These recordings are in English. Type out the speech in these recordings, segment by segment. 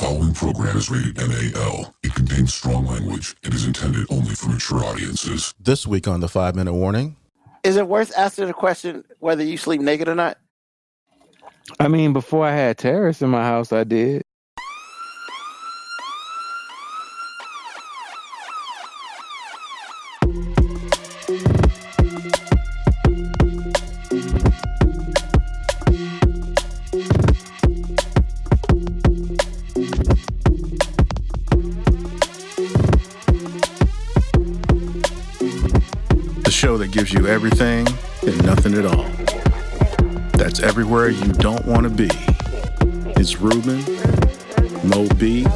following program is rated NAL. It contains strong language and is intended only for mature audiences. This week on the five minute warning. Is it worth asking the question whether you sleep naked or not? I mean, before I had terrorists in my house, I did. That gives you everything and nothing at all. That's everywhere you don't want to be. It's Ruben, MoeB,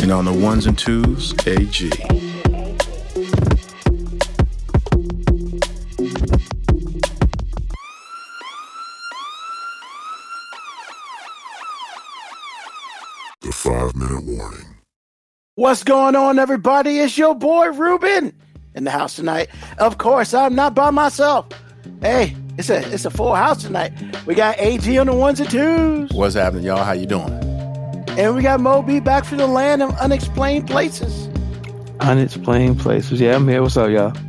and on the ones and twos, AG. The five minute warning. What's going on, everybody? It's your boy Ruben in the house tonight. Of course, I'm not by myself. Hey, it's a it's a full house tonight. We got AG on the ones and twos, What's happening, y'all? How you doing? and we got MoeB back from the land of unexplained places. Unexplained places. Yeah, I'm here. What's up, y'all?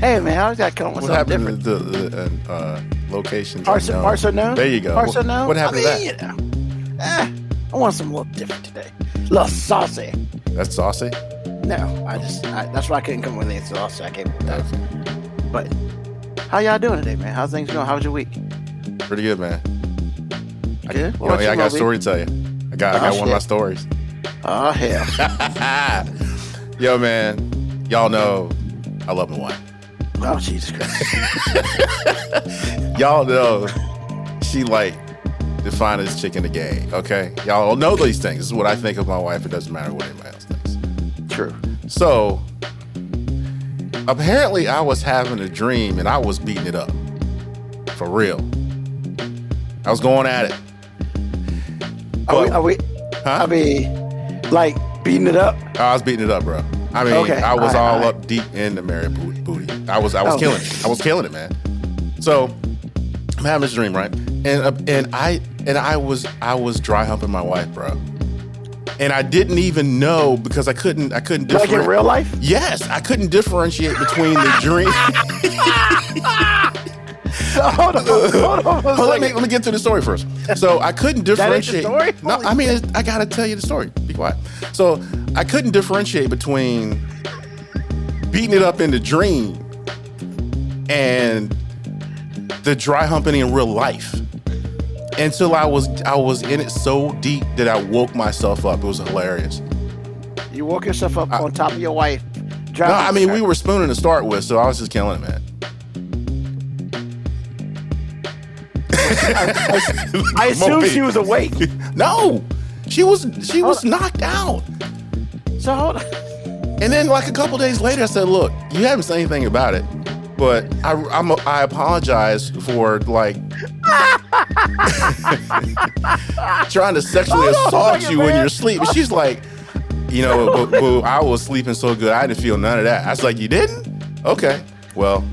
Hey man, I always got to come up with What something happened different. to the, the uh, uh, locations? Parts, unknown? parts unknown. There you go. Parts What- unknown. What happened I to mean, you know, eh, I want something a little different today. A little saucy. That's saucy. No, I just I, that's why I couldn't come with anything saucy. I can't. that. But how y'all doing today, man? How's things going? How was your week? Pretty good, man. I, Good? you know, yeah, I got a story to tell you. I got, I Oh, got one of my stories. Oh hell! Yo, man, y'all know I love my wife. Oh Jesus Christ! Y'all know she like the finest chick in the game. Okay, y'all know these things. This is what I think of my wife. It doesn't matter what anybody else. True. So apparently, I was having a dream and I was beating it up for real. I was going at it. Are we? Are we Huh? I mean, like beating it up. I was beating it up, bro. I mean, Okay, I was all right, all right. up deep in the booty. booty. I was, I was Oh. killing it. I was killing it, man. So I'm having this dream, right? And uh, and I and I was I was dry humping my wife, bro. And I didn't even know because I couldn't I couldn't Like in real life? Yes, I couldn't differentiate between the dream. hold on, hold on. let me let me get to the story first. So I couldn't That ain't the differentiate. story? No, I mean I gotta tell you the story. Be quiet. So I couldn't differentiate between beating it up in the dream and the dry humping in real life until I was I was in it so deep that I woke myself up. It was hilarious. You woke yourself up on top of your wife. No, I mean we were spooning to start with, so I was just killing it, man. I assumed MoeB. she was awake. No, she was she was knocked out. So hold on. And then, like a couple days later, I said, "Look, you haven't said anything about it, but I, I'm I apologize for like trying to sexually a assault you in man. your sleep." And she's like, "You know, I was sleeping so good, I didn't feel none of that." I was like, "You didn't? Okay, well,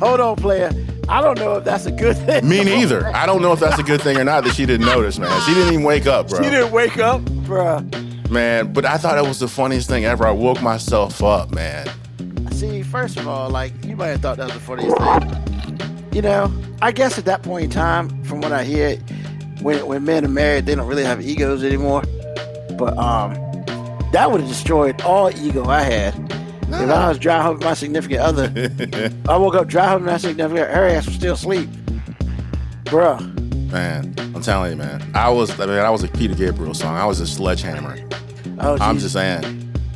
Hold on, player. I don't know if that's a good thing. me neither. I don't know if that's a good thing or not that she didn't notice, man. She didn't even wake up, bro. She didn't wake up, bruh. Man, but I thought it was the funniest thing ever. I woke myself up, man. See, first of all, like you might have thought that was the funniest thing. You know, I guess at that point in time, from what I hear, when when men are married, they don't really have egos anymore. But um, that would have destroyed all ego I had. If I was dry humping my significant other, I woke up dry humping my significant, other, her ass was still asleep, bruh. Man, I'm telling you, man. I was, I mean, I was a Peter Gabriel song. I was a sledgehammer. Oh, I'm just saying.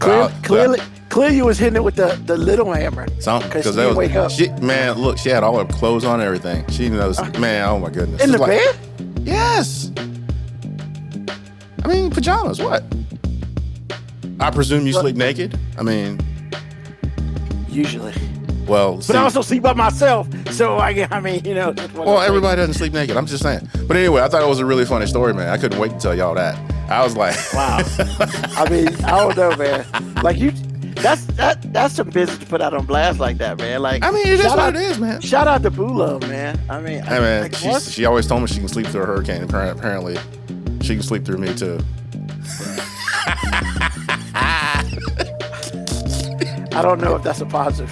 Clear, Uh, clearly, clearly, you was hitting it with the, the little hammer. Something Because that was wake up. She, man, look, she had all her clothes on and everything. She knows, man. Oh my goodness. In It's the like- bed? Yes. I mean, pajamas. What? I presume you sleep naked. I mean, Usually. well, But see- I also sleep by myself. So, I, I mean, you know. just one of well, everybody doesn't sleep naked. I'm just saying. But anyway, I thought it was a really funny story, man. I couldn't wait to tell y'all that. I was like, Wow. I mean, I don't know, man. Like you, that's that that's some business to put out on blast like that, man. Like I mean, it is shout what out- it is, man. Shout out to Boo Love, man. I mean, Hey man, like, she, she always told me she can sleep through a hurricane. Apparently, she can sleep through me too. I don't know if that's a positive.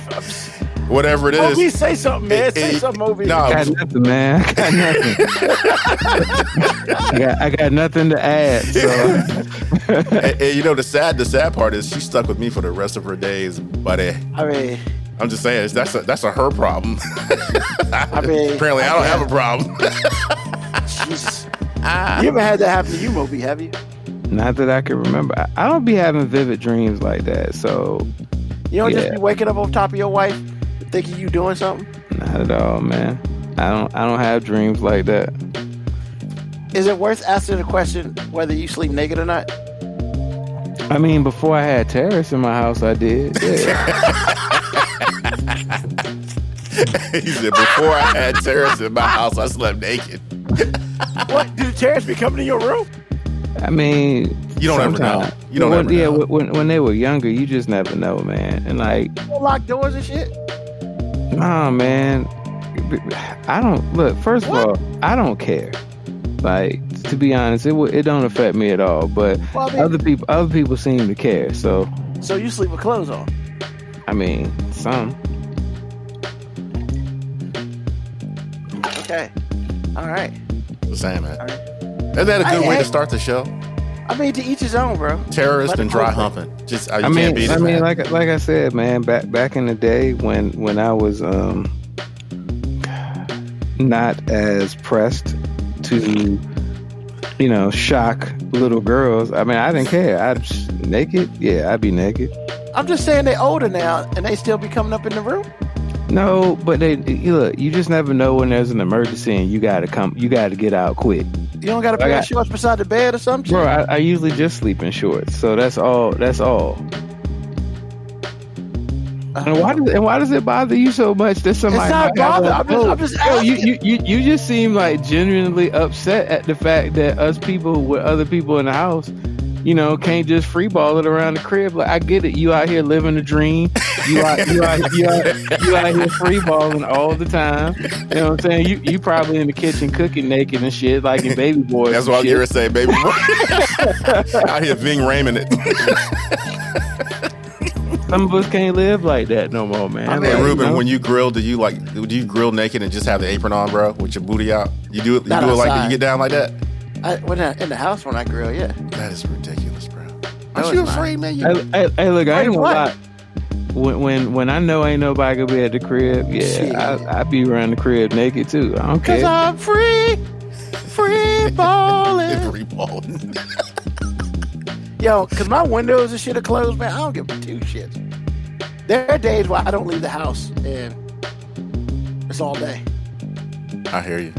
Whatever it is. MoeB, say something, man. It- say it- something, MoeB. no, I got nothing, man. I got nothing. I, got, I got nothing to add. So and, and you know the sad the sad part is she stuck with me for the rest of her days, buddy. I mean, I'm just saying that's a that's a her problem. I mean, Apparently, I don't have a problem. Jesus. You ever had that happen to you, MoeB? Have you? not that I can remember. I, I don't be having vivid dreams like that. So You don't just be waking up on top of your wife, thinking you doing something. not at all, man. I don't. I don't have dreams like that. Is it worth asking the question whether you sleep naked or not? I mean, before I had terrace in my house, I did. Yeah. he said before I had terrorists in my house, I slept naked. What? Do the terrorists be coming to your room? I mean, You don't ever know. You don't when, ever yeah, know. when when they were younger, you just never know, man. And like, You lock doors and shit. Nah, man. I don't look. First of What? all, I don't care. Like, to be honest, it it don't affect me at all. But Well, I mean, other people, other people seem to care. So, so you sleep with clothes on. I mean, some. Okay. All right. The same. All right. Isn't that a good I- way I- to start the show? I mean, to each his own, bro. Terrorist Let and dry go. humping. Just uh, you I can't mean, beat it, I mean, man. like like I said, man, back back in the day when when I was um not as pressed to you know shock little girls. I mean, I didn't care. I'd naked, yeah, I'd be naked. I'm just saying they're older now and they still be coming up in the room. No, but they you look. You just never know when there's an emergency and you gotta come. You gotta get out quick, You don't got a pair of shorts beside the bed or something. bro. I, I usually just sleep in shorts, so that's all. That's all. And why does and why does it bother you so much that somebody? It's not might have bother. a- I'm just- I'm just Yo, asking. you you you just seem like genuinely upset at the fact that us people with other people in the house, you know, can't just free ball it around the crib. Like I get it, you out here living a dream. You out you out you out, you out here free balling all the time. You know what I'm saying? You you probably in the kitchen cooking naked and shit, like in baby boy. That's what I was shit. going say, baby. Boy. Out here Ving Rhames it. Some of us can't live like that no more, man. I mean, Hey, Like, you Ruben, know? when you grill, do you like do you grill naked and just have the apron on, bro, with your booty out? You do it. You Not do it like that? You get down like that? I, when I, in the house when I grill, yeah. That is ridiculous, bro. No, Aren't it's you not. afraid, man? You, Hey, hey, hey, look, I Wait, ain't gonna lie. When, when when I know ain't nobody gonna be at the crib, Shit. yeah, I, I be around the crib naked too. I don't care. Cause. I'm free, free balling. Every ball. Yo, cause my windows and shit are closed, man. I don't give two shits. There are days where I don't leave the house and it's all day. I hear you.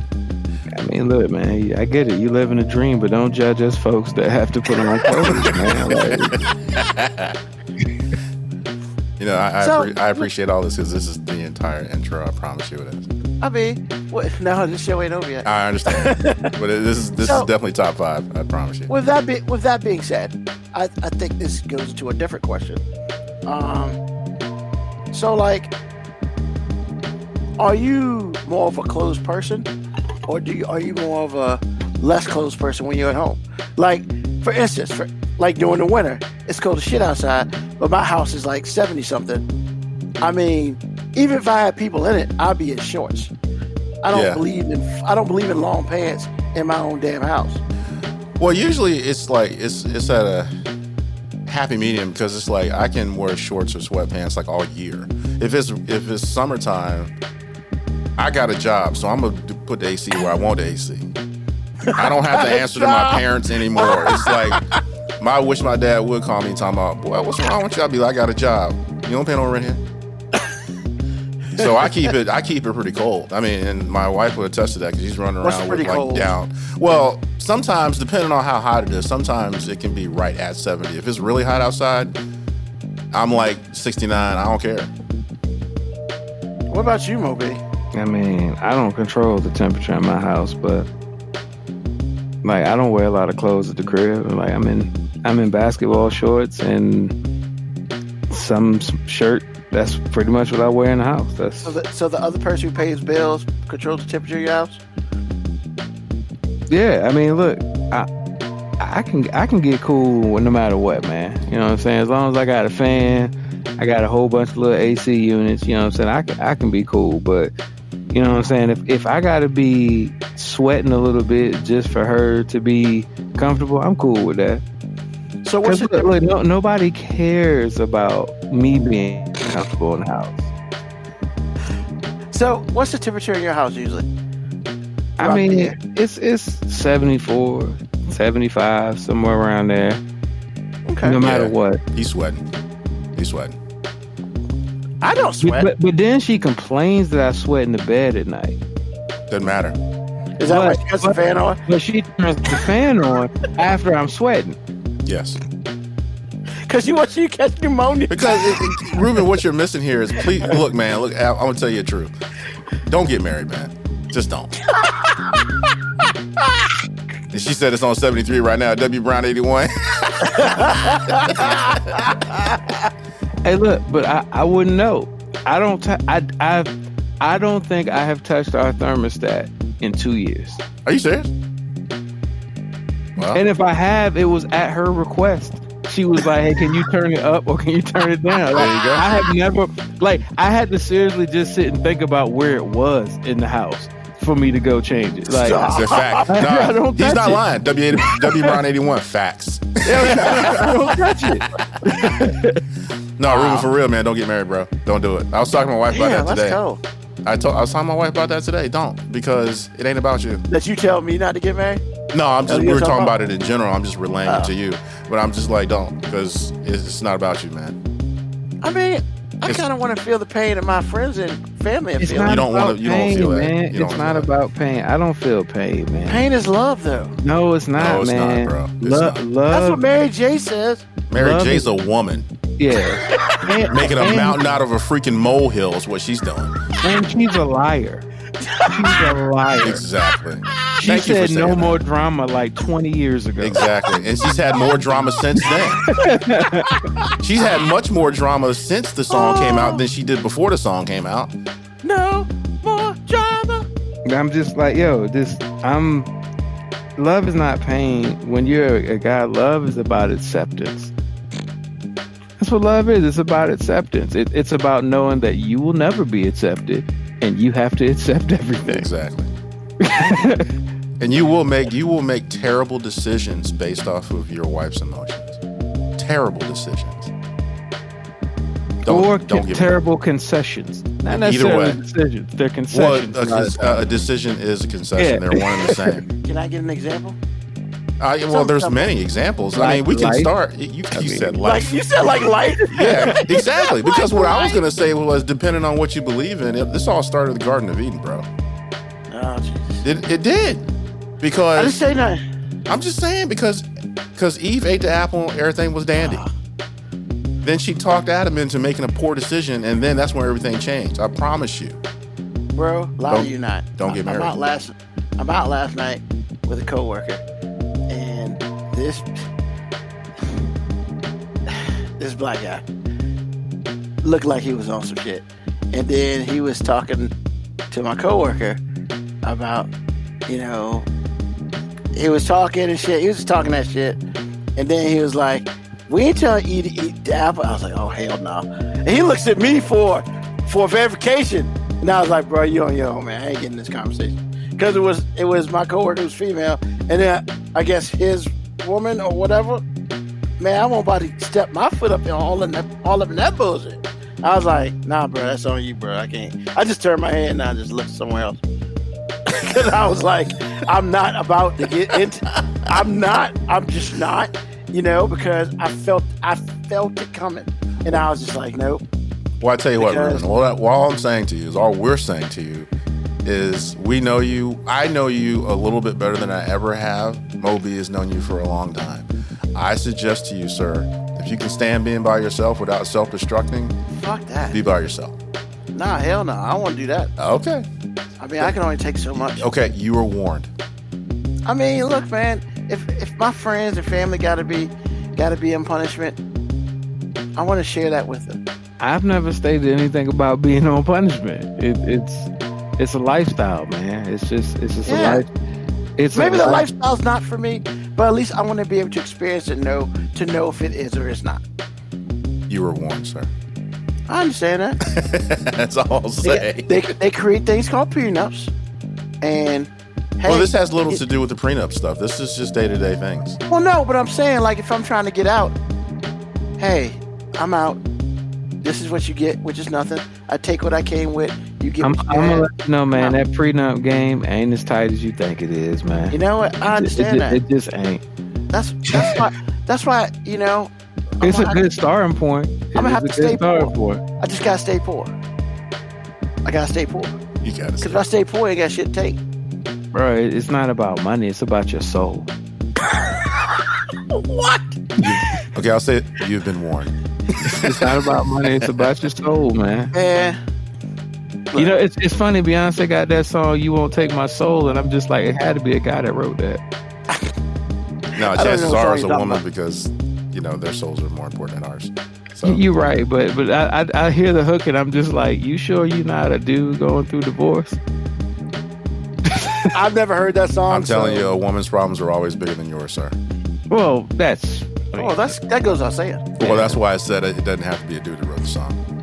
I mean, look, man, I get it. You live in a dream, but don't judge us folks that have to put on clothes, man. Like, You know, I I, So- appre- I appreciate all this because this is the entire intro. I promise you it is. I mean, what? No, this show ain't over yet. I understand, but it, this is this So- is definitely top five. I promise you. With that be, with that being said, I, I think this goes to a different question. Um, so like, are you more of a closed person, or do you are you more of a less closed person when you're at home? Like, for instance, for, like during the winter, it's cold as shit outside, but my house is like seventy something. I mean, even if I had people in it, I'd be in shorts. I don't Yeah. believe in I don't believe in long pants in my own damn house. Well, usually it's like it's it's at a happy medium because it's like I can wear shorts or sweatpants like all year. If it's if it's summertime, I got a job, so I'm gonna put the AC where I want the AC. I don't have to answer to my parents anymore. It's like my I wish my dad would call me and talking about, oh, boy, what's wrong with you? I'd be like, I got a job. You don't pay no rent here. so I keep it. I keep it pretty cold. I mean, and my wife would attest to that because she's running around with like cold? down. Well, sometimes depending on how hot it is, sometimes it can be right at seventy. If it's really hot outside, I'm like sixty nine. I don't care. What about you, MoeB? I mean, I don't control the temperature in my house, but like I don't wear a lot of clothes at the crib. Like I'm in I'm in basketball shorts and some shirt. That's pretty much what I wear in the house. That's So the, so the other person who pays bills controls the temperature of your house? yeah. I mean, look, I I can I can get cool no matter what, man. You know what I'm saying? As long as I got a fan, I got a whole bunch of little AC units. You know what I'm saying? I can I can be cool, but you know what I'm saying? If if I gotta be sweating a little bit just for her to be comfortable, I'm cool with that. So what's Because the look, look, no, nobody cares about me being comfortable in the house. so what's the temperature in your house usually? I mean, year? it's it's 74, 75, somewhere around there. Okay. No matter Yeah. what. He's sweating. He's sweating. I don't sweat. But, but then she complains that I sweat in the bed at night. Doesn't matter. Is that why she has the fan on? But she turns the fan on after I'm sweating. Yes. Because you want you to catch pneumonia. Because it, it- Ruben, what you're missing here is please look, man. Look, I, I'm gonna tell you the truth. Don't get married, man. Just don't. and she said it's on 73 right now. W Brown 81. Hey, look, but I, I wouldn't know. I don't. T- I I I don't think I have touched our thermostat in two years. Are you serious? Well, And if I have, it was at her request. She was like, "Hey, can you turn it up or can you turn it down?" Like, There you go. I have never, like, I had to seriously just sit and think about where it was in the house for me to go change it. Like, it's a fact. I Nah, don't he's touch not it. lying. W, w Brown 81. Facts. I don't touch it. No, Ruben, for real, man. Don't get married, bro. Don't do it. I was talking to my wife Yeah, about that let's today. go. I told I was talking to my wife about that today. Don't because it ain't about you. That you tell me not to get married? No, I'm Oh, just we were talking talking about- about it in general. I'm just relaying it Oh. to you, but I'm just like don't because it's, it's not about you, man. I mean, I kind of want to feel the pain of my friends and family. are It's feeling. not You don't wanna- about you don't pain, feel that. man. You don't it's feel not that. about pain. I don't feel pain, man. Pain is love, though. No, it's not, No, it's not, man. bro. It's Lo- not. That's what Mary J says. Mary Love J's is- a woman yeah. Making a mountain out of a freaking molehill is what she's doing. And she's a liar. She's a liar. Exactly. She Thank said no that. more drama like 20 years ago. Exactly. And she's had more drama since then. she's had much more drama since the song came out than she did before the song came out. No more drama. I'm just like, yo, this, I'm, love is not pain. When you're a, a guy, love is about acceptance. That's what love is. It's about acceptance. It, it's about knowing that you will never be accepted and you have to accept everything. Exactly. and you will make you will make terrible decisions based off of your wife's emotions. Terrible decisions. Don't, or don't con- terrible concessions. Not Either necessarily way. decisions. They're well, concessions. a, a- a decision is a concession. Yeah. They're one and the same. Can I get an example? Uh, well, there's many examples. I mean, we can life? start. You, you mean, said Like you said, like life. yeah, exactly. Because what I was going to say was, depending on what you believe in, it, this all started with the Garden of Eden, bro. Oh, Jesus. It, it did. I didn't Because say nothing. I'm just saying, because because Eve ate the apple, everything was dandy. Then she talked Adam into making a poor decision, and then that's when everything changed. I promise you. Bro, lie Don't- to you not. don't get married. I'm out last. I'm out last night with a coworker, and this this black guy looked like he was on some shit, and then he was talking to my coworker about, you know, he was talking and shit. He was just talking that shit, and then he was like, "We ain't telling you to eat the apple." I was like, "Oh hell no!" And he looks at me for for verification, and I was like, "Bro, you on your own, man. I ain't getting this conversation." Because it was it was my coworker who's female, and then I guess his woman or whatever. Man, I won't about to step my foot up in all in that all up in that bullshit. I was like, "Nah, bro, that's on you, bro. I can't." I just turned my head and I just looked somewhere else. Because I was like, I'm not about to get into. I'm not. I'm just not. You know, because I felt I felt it coming, and I was just like, nope. Well, I tell you what, Because- Ruben. All, that, all I'm saying to you is, all we're saying to you is, we know you. I know you a little bit better than I ever have. MoeB has known you for a long time. I suggest to you, sir, if you can stand being by yourself without self-destructing, Fuck that. be by yourself. Nah, hell no. I don't want to do that. Okay. I mean, I can only take so much. Okay, you were warned. I mean, look, man. If if my friends and family got to be got to be in punishment, I want to share that with them. I've never stated anything about being on punishment. It, it's it's a lifestyle, man. It's just it's just Yeah. a life. it's Maybe a, the lifestyle's not for me, but at least I want to be able to experience it, know to know if it is or is not. You were warned, sir. I understand that. That's all I'll say. They, they, they create things called prenups, and hey, well, this has little it- to do with the prenup stuff. This is just day to day things. Well, no, but I'm saying like if I'm trying to get out, hey, I'm out. This is what you get, which is nothing. I take what I came with. You get. I'm, what I'm gonna let you know, man. That prenup game ain't as tight as you think it is, man. You know what? I It- understand it, that. It just ain't. That's that's why. That's why you know. I'm It's a good starting point. I'm gonna have to stay starting poor. point. I just gotta stay poor. I gotta stay poor. You gotta Because say. if I stay poor, I got shit to take. Bro, it's not about money. It's about your soul. What? Okay, I'll say it. You've been warned. It's not about money. It's about your soul, man. Man, You know, it's it's funny. Beyonce got that song "You Won't Take My Soul," and I'm just like, it had to be a guy that wrote that. No, don't chances are it's you're a woman about. because you know their souls are more important than ours. So You're right, but but I, I I hear the hook and I'm just like, you sure you're not a dude going through divorce? I've never heard that song. I'm telling so- you, a woman's problems are always bigger than yours, sir. Well, that's Oh, that's that goes without saying. Well, that's why I said it, it doesn't have to be a dude that wrote the song.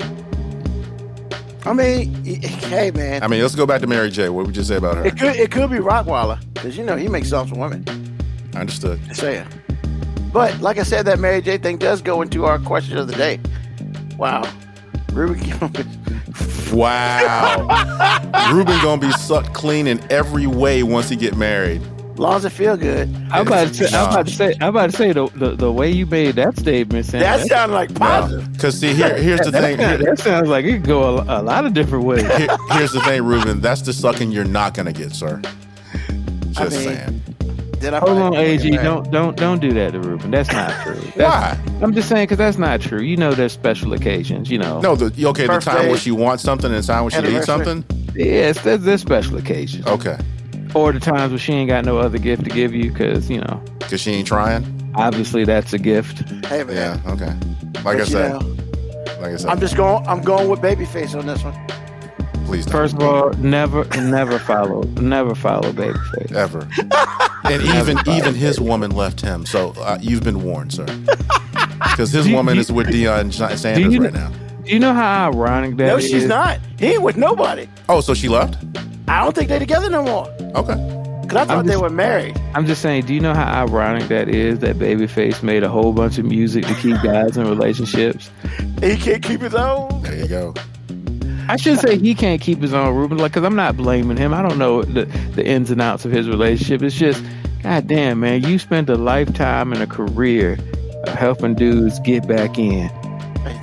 I mean, hey man, I mean, let's go back to Mary J. What would you say about her? it could it could be Rockwaller because you know he makes for women. I understood. Say. But like I said, that Mary J thing does go into our question of the day. Wow, Ruben Wow. Ruben gonna be sucked clean in every way once he get married. Long as it feel good. I'm about to say, I'm about to say, I'm about to say the, the, the way you made that statement. Sam, That sounded like positive. Because see, here, here's the that, thing. that, Here- that sounds like it could go a, a lot of different ways. here- here's the thing, Ruben. That's the sucking you're not gonna get, sir. Just I mean, saying. Did I Hold on, AG, don't don't don't do that to Ruben. That's not true. That's, Why? I'm just saying because that's not true. You know, there's special occasions. You know, No, the okay, the time Birthday. where she wants something and the time when she needs Anniversary. something. yes, there's, there's special occasions. Okay, Or the times where she ain't got no other gift to give you because you know, because she ain't trying. obviously that's a gift. Hey man. Yeah. Okay. Like But, I said. know, Like I said. I'm just going. I'm going with Babyface on this one. please don't. First of all, never never follow never follow Babyface. ever. and even even his woman left him. So uh, you've been warned, sir. Because his you- woman do is with Deion Sa- Sanders you right now. Do you know how ironic that no, is? she's not. He ain't with nobody. Oh, so she left? I don't think they together no more. Okay. Cause I thought I'm they were married. I'm just saying, do you know how ironic that is that Babyface made a whole bunch of music to keep guys in relationships? He can't keep his own. There you go. I should say he can't keep his own Ruben, like, because I'm not blaming him. I don't know the, the ins and outs of his relationship. It's just, god damn, man, you spent a lifetime and a career of helping dudes get back in,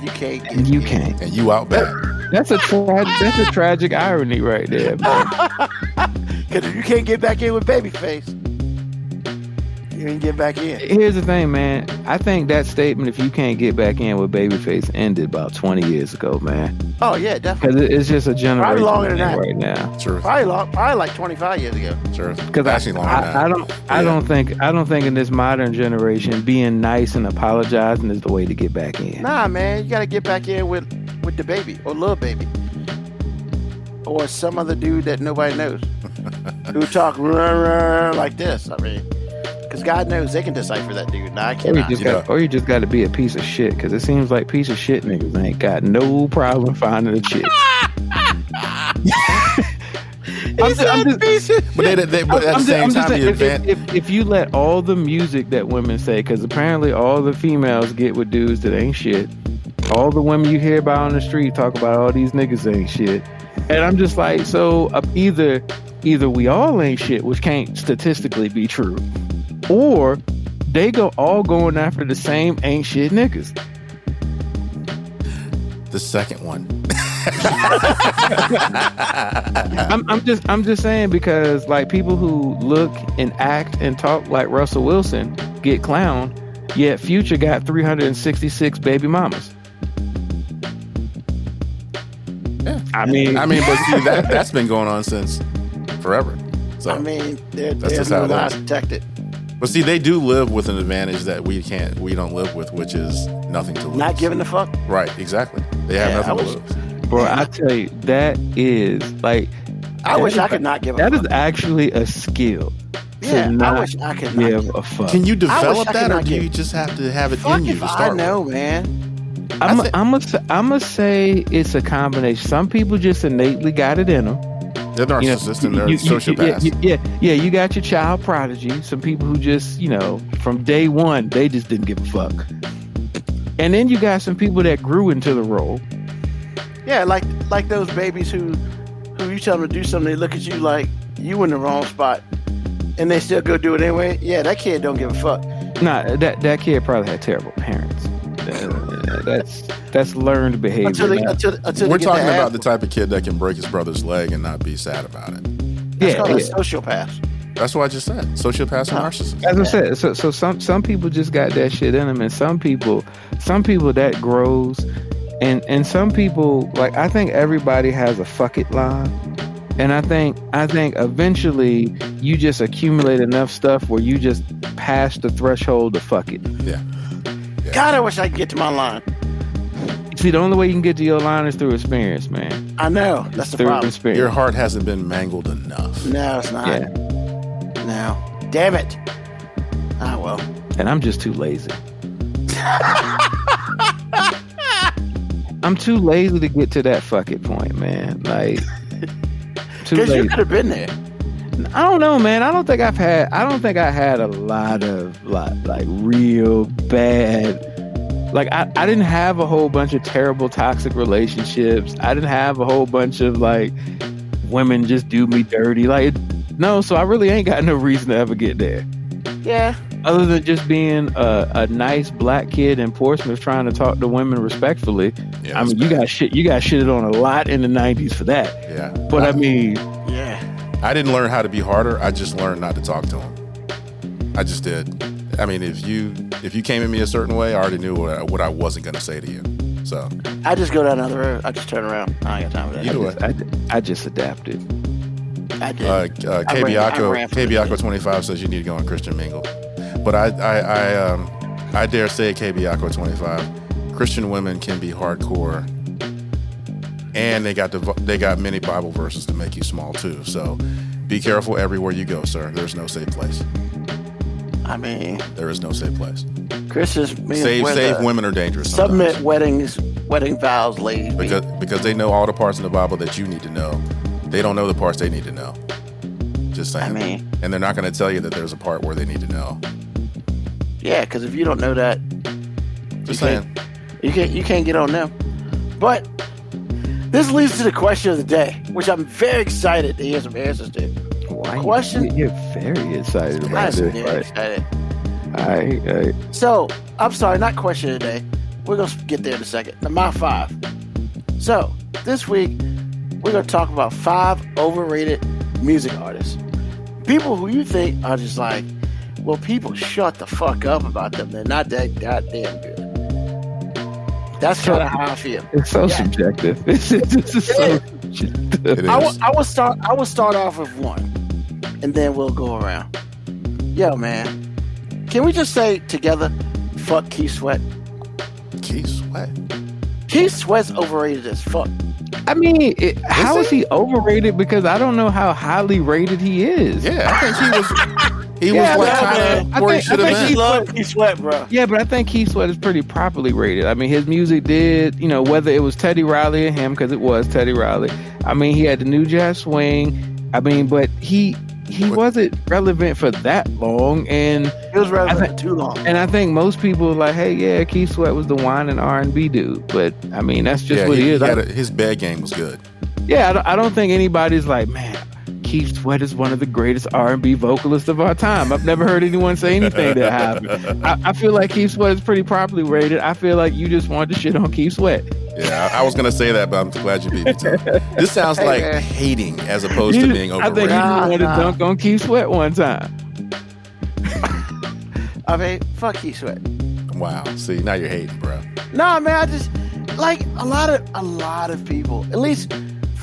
You can't. and you can't. And you out back. That's a tra- that's a tragic irony right there. Because you can't get back in with Babyface, you ain't get back in. Here's the thing, man. I think that statement, if you can't get back in with Babyface, ended about 20 years ago, man. Oh yeah, definitely. Because it's just a generation longer than thing that. right now. Sure. Probably long, probably like 25 years ago. Sure. Because Actually, longer than I, that. I don't, I Yeah. don't think, I don't think in this modern generation, being nice and apologizing is the way to get back in. Nah, man, you gotta get back in with with the baby or little baby, or some other dude that nobody knows who talk rah, rah, like this. I mean, because God knows they can decipher that dude. Nah, I Or you just got, or you just got to be a piece of shit. Because it seems like piece of shit niggas ain't got no problem finding a chick. I'm just- I'm just- But, they, they, but at I'm the same just time, if, if, if, if you let all the music that women say, because apparently all the females get with dudes that ain't shit, all the women you hear about on the street talk about all these niggas ain't shit, and I'm just like, so uh, either either we all ain't shit, which can't statistically be true, or they go all going after the same ain't shit niggas. the second one. I'm, I'm just I'm just saying because like people who look and act and talk like Russell Wilson get clowned, yet Future got 366 baby mamas. Yeah. I mean, I mean, but see, that, that's been going on since forever. So, I mean, there, That's there's just no how it lies is. detected. But see, they do live with an advantage that we can't, we don't live with, which is nothing to lose. Not giving a fuck. Right, exactly. They have Yeah, nothing I to lose. bro, I tell you, that is like I wish I could not give a That fuck. is actually a skill. yeah, to not I wish I could give give a fuck. Can you develop that, or do you just have to have it Fuck in you if to I start? know, man. I'm I thi- I'm gonna I'm gonna say it's a combination. Some people just innately got it in them. With? They're You know, narcissists and they're you- you- sociopaths. Yeah, yeah, yeah, you got your child prodigy. Some people who just, you know, from day one, they just didn't give a fuck. And then you got some people that grew into the role. Yeah, like like those babies who who you tell them to do something, they look at you like you in the wrong spot, and they still go do it anyway. Yeah, that kid don't give a fuck. Nah, that that kid probably had terrible parents. Uh, that's that's learned behavior. Until they until, until We're talking the about the type of kid that can break his brother's leg and not be sad about it. That's yeah, called yeah. a sociopath. That's what I just said. Sociopaths and narcissists. As I said, so so some some people just got that shit in them, and some people some people that grows, and and some people like I think everybody has a fuck it line, and I think I think eventually you just accumulate enough stuff where you just pass the threshold to fuck it. Yeah. God, I wish I could get to my line. See, the only way you can get to your line is through experience, man. I know that's the through problem. experience. Your heart hasn't been mangled enough. No, it's not. Yeah. No, damn it. Ah well. and I'm just too lazy. I'm too lazy to get to that fuck it point, man. Like, too Because you lazy. could have been there. I don't know, man. I don't think I've had. I don't think I had a lot of like, like real bad. Like I, I didn't have a whole bunch of terrible toxic relationships. I didn't have a whole bunch of like women just do me dirty. Like no, so I really ain't got no reason to ever get there. Yeah. Other than just being a, a nice black kid in Portsmouth trying to talk to women respectfully. Yeah, I that's mean, you got shit. You got shitted on a lot in the '90s for that. Yeah. But I mean, Yeah. I didn't learn how to be harder. I just learned not to talk to them I just did. I mean, if you if you came at me a certain way, I already knew what I, what I wasn't going to say to you. So I just go down another road. I just turn around. I ain't got time for that. Either way. I, I just adapted. I did. uh, uh, I ran- I KBIACO ran from the KBIACO twenty five says you need to go on Christian Mingle, but I I I, um, I dare say KBIACO twenty five Christian women can be hardcore, and they got the they got many Bible verses to make you small too. So be careful everywhere you go, sir. There's no safe place. I mean, There is no safe place. Chris is Safe where safe women are dangerous. sometimes. Submit weddings, wedding vows, ladies. because because they know all the parts in the Bible that you need to know. They don't know the parts they need to know. Just saying. I mean- and they're not going to tell you that there's a part where they need to know. yeah, because if you don't know that, Just You saying. you can't you can't get on them. But this leads to the question of the day, which I'm very excited to hear some answers to. Why Question? You're very excited about this. very excited. I, I, So I'm sorry, not question of the day. We're gonna get there in a second. The my five. So this week we're gonna talk about five overrated music artists. People who you think are just like, well, people shut the fuck up about them. They're not that goddamn good. That's kind of how I feel. it's so Yeah. subjective. This is, so subjective. I will. I will start. I will start off with one, and then we'll go around. Yo, man, can we just say together, "Fuck Keith Sweat"? Keith Sweat. Keith Sweat's overrated as fuck. I mean, it, how is he? he overrated? Because I don't know how highly rated he is. Yeah, I think he was. He Yeah, was like I kind think- of where I he think- should have think been. love Keith Sweat, bro. Yeah, but I think Keith Sweat is pretty properly rated. I mean, his music did, you know, whether it was Teddy Riley or him, because it was Teddy Riley. I mean, he had the New Jack Swing. I mean, but he he wasn't relevant for that long, and It was relevant think- too long. and I think most people are like, hey, yeah, Keith Sweat was the wine and R and B dude. But I mean, that's just yeah, what he, he, he is. had I- a, his bad game was good. yeah, I don't, I don't think anybody's like, man, Keith Sweat is one of the greatest R and B vocalists of our time. I've never heard anyone say anything that happened. I, I feel like Keith Sweat is pretty properly rated. I feel like you just wanted to shit on Keith Sweat. Yeah, I, I was gonna say that, but I'm glad you beat me to it. This sounds Hey, like man. hating as opposed to being being I think overrated. you just Nah, wanted nah. to dunk on Keith Sweat one time. I mean, fuck Keith Sweat. Wow. See, now you're hating, bro. No, man, I just like a lot of a lot of people. At least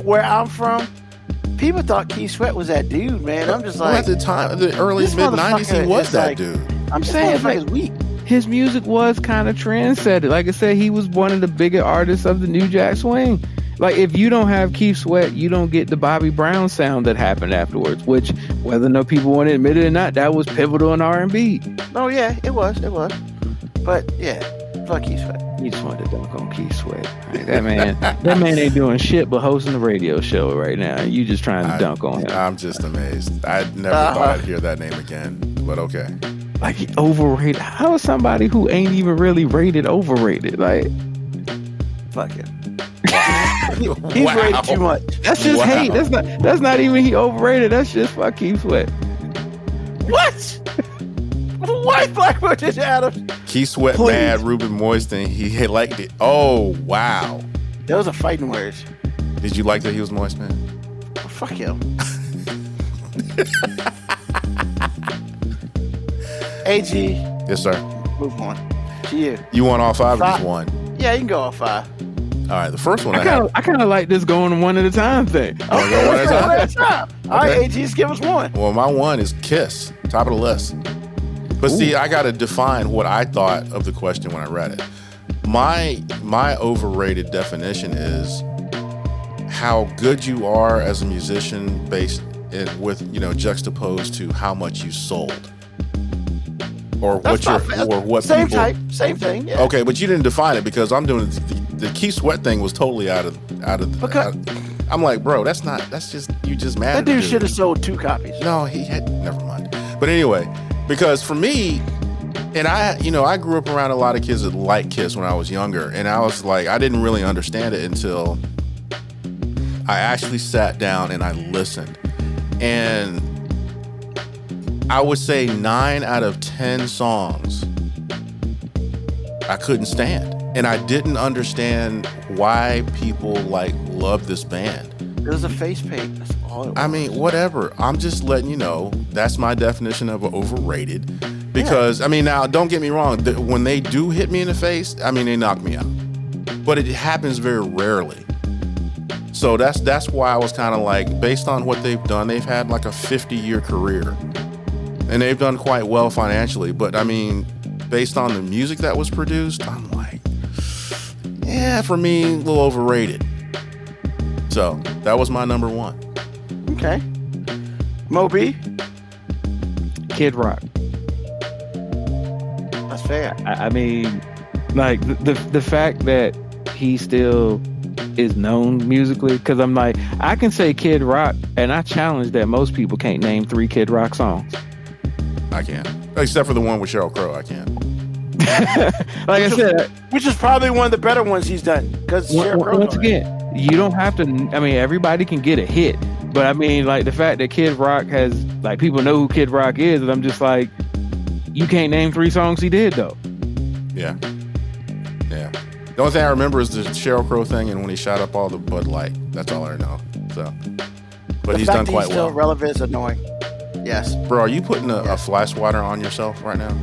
where I'm from, people thought Keith Sweat was that dude, man. I'm just Well, like, at the time, the early mid '90s, motherfucker he was that like- dude. I'm This saying, like, fucker's weak. His music was kind of trendsetted. Like I said, he was one of the bigger artists of the New Jack Swing. like if you don't have Keith Sweat, you don't get the Bobby Brown sound that happened afterwards. Which, whether or not people want to admit it or not, that was pivotal in R and B. Oh yeah, it was, it was. But yeah, fuck Keith Sweat. You just wanted to dunk on Keith Sweat. Like, that man, that man ain't doing shit but hosting a radio show right now. You just trying to I- dunk on him. I'm just amazed. I never Uh-huh. thought I'd hear that name again, but okay. Like he overrated. How is somebody who ain't even really rated overrated? Like Fuck him. He's Wow. rated too much. that's just Wow. hate. That's not. That's not even he overrated. That's just fuck Keith Sweat. What? what? Blackwood just Adams? Keith Sweat, Please. mad, Ruben Moist, and he hit liked it. Oh wow! Those are fighting words. Did you like that he was moist, man? Fuck him. AG, Yes, sir. move on. To you. You won all five, or Five. just one? Yeah, you can go all five. All right. The first one I, I kind had. of. I kind of like this going one at a time thing. Wanna one at a Let's go time? at a time. All right, Okay. AG, just give us one. Well, my one is Kiss, top of the list. But see, I got to define what I thought of the question when I read it. My my overrated definition is how good you are as a musician based in, with you know juxtaposed to how much you sold or what That's your or what Same people type, same thing. Yeah. Okay, but you didn't define it because I'm doing the, the Keith Sweat thing was totally out of out of. Because- out- I'm like, bro, that's not. That's just you just mad. That at dude should have sold two copies. No, he had. Never mind. But anyway, because for me, and I, you know, I grew up around a lot of kids that liked Kiss when I was younger, and I was like, I didn't really understand it until I actually sat down and I listened, and I would say nine out of ten songs I couldn't stand, and I didn't understand why people like love this band. It was a face paint. That's all it was. I mean, whatever. I'm just letting you know that's my definition of overrated. Because I mean, now don't get me wrong. when they do hit me in the face, I mean, they knock me out. But it happens very rarely. So that's that's why I was kind of like, based on what they've done, they've had like a 50 year career, and they've done quite well financially. But I mean, based on the music that was produced, I'm like, yeah, for me, a little overrated. So that was my number one. okay. MoeB, Kid Rock. that's fair. I, I mean, like the, the the fact that he still is known musically, because I'm like, I can say Kid Rock, and I challenge that most people can't name three Kid Rock songs. I can't. Except for the one with Sheryl Crow, I can't. Like I said, Which is probably one of the better ones he's done. Because Once once again, you don't have to. I mean, everybody can get a hit, but I mean, like the fact that Kid Rock has like people know who Kid Rock is, and I'm just like, you can't name three songs he did though. Yeah. Yeah. The only thing I remember is the Sheryl Crow thing and when he shot up all the Bud Light. That's all I know. So, but the he's fact done quite he's still well. relevant is annoying. Yes. Bro, are you putting a, a fly swatter on yourself right now?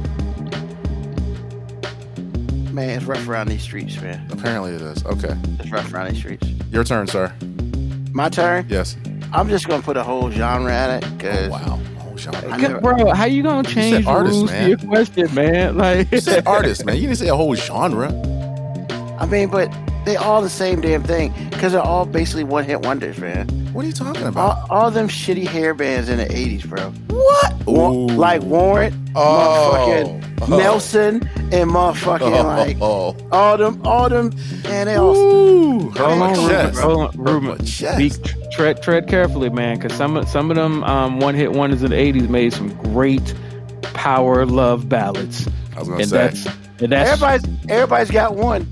Man, it's rough around these streets, man. Apparently it is. Okay. It's rough around these streets. Your turn, sir. My turn. Yes. I'm just gonna put a whole genre at it because Oh, wow. Sean. I I never- Bro, how you gonna change the artist, rules man. to your question, man? Like, You said artist, man. You didn't say a whole genre. I mean, but they all the same damn thing because they're all basically one hit wonders, man. What are you talking about? All, all them shitty hair bands in the '80s, bro. What? Wa- like Warrant, Oh. motherfucking Oh. Nelson, and motherfucking like oh, all them, all them, and they all. Ooh, hold on, Ruben, chest. hold on, Ruben. Be, tread tread carefully, man, because some some of them um, one hit wonders in the '80s made some great power love ballads, I was gonna and say. that's and that's Everybody's, everybody's got one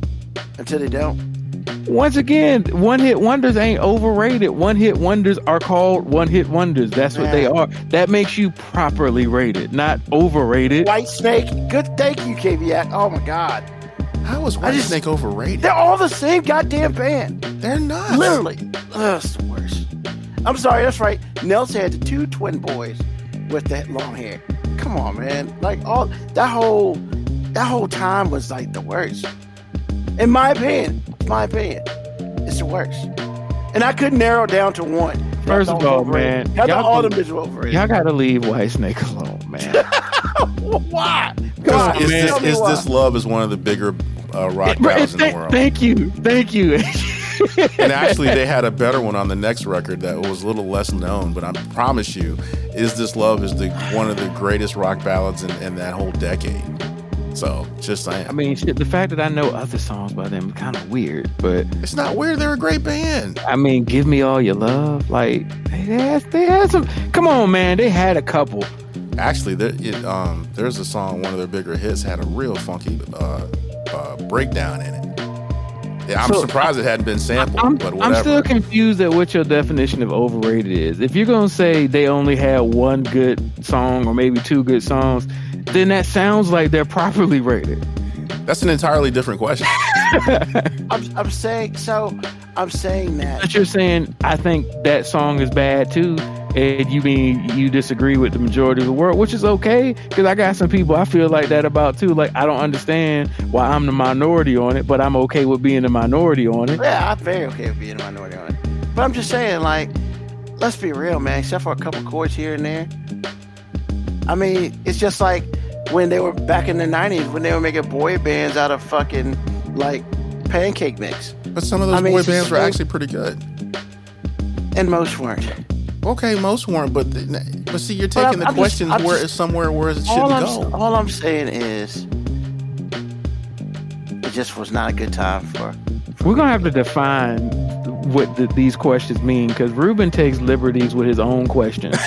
until they don't. once again, one hit wonders ain't overrated. One hit wonders are called one hit wonders. That's what they are. That makes you properly rated, not overrated. White Snake, good. Thank you, KVX. Oh my God, How is I White just- Snake overrated? they're all the same goddamn band. They're not. Literally, Ugh, it's the worst. I'm sorry, that's right. Nelson had the two twin boys with that long hair. Come on, man. Like all that whole that whole time was like the worst. In my opinion, my opinion, it's the worst. And I couldn't narrow down to one. First of all, man, y'all thought y'all all can- them bitches were overrated. Y'all gotta leave White Snake alone, man. Why? Because is, man. This, is why. this love is one of the bigger uh, rock Bro, ballads in the world. Thank you, thank you. and actually, they had a better one on the next record that was a little less known. But I promise you, "Is This Love" is the one of the greatest rock ballads in, in that whole decade. So, just saying. I mean, shit, the fact that I know other songs by them kind of weird, but it's not weird. They're a great band. I mean, "Give Me All Your Love," like they had, they had some. Come on, man, they had a couple. Actually, there, it, um, there's a song, one of their bigger hits, had a real funky uh, uh, breakdown in it. Yeah, I'm So, surprised it hadn't been sampled, I'm, but I'm still confused at what your definition of overrated is. If you're gonna say they only had one good song or maybe two good songs, then that sounds like they're properly rated. That's an entirely different question. I'm, I'm saying so. I'm saying that. But you're saying I think that song is bad too, and you mean you disagree with the majority of the world, which is okay because I got some people I feel like that about too. Like I don't understand why I'm the minority on it, but I'm okay with being the minority on it. Yeah, I'm very okay with being a minority on it. But I'm just saying, like, let's be real, man. Except for a couple chords here and there. I mean, it's just like when they were back in the '90s when they were making boy bands out of fucking like pancake mix, But some of those I mean, boy it's bands were actually pretty good. and most weren't. Okay, most weren't, but the, but see, you're taking I'm- the I'm just- questions I'm where just- it's somewhere where it shouldn't I'm go. all I'm saying is, it just was not a good time for. We're gonna have to define what the, these questions mean because Ruben takes liberties with his own questions.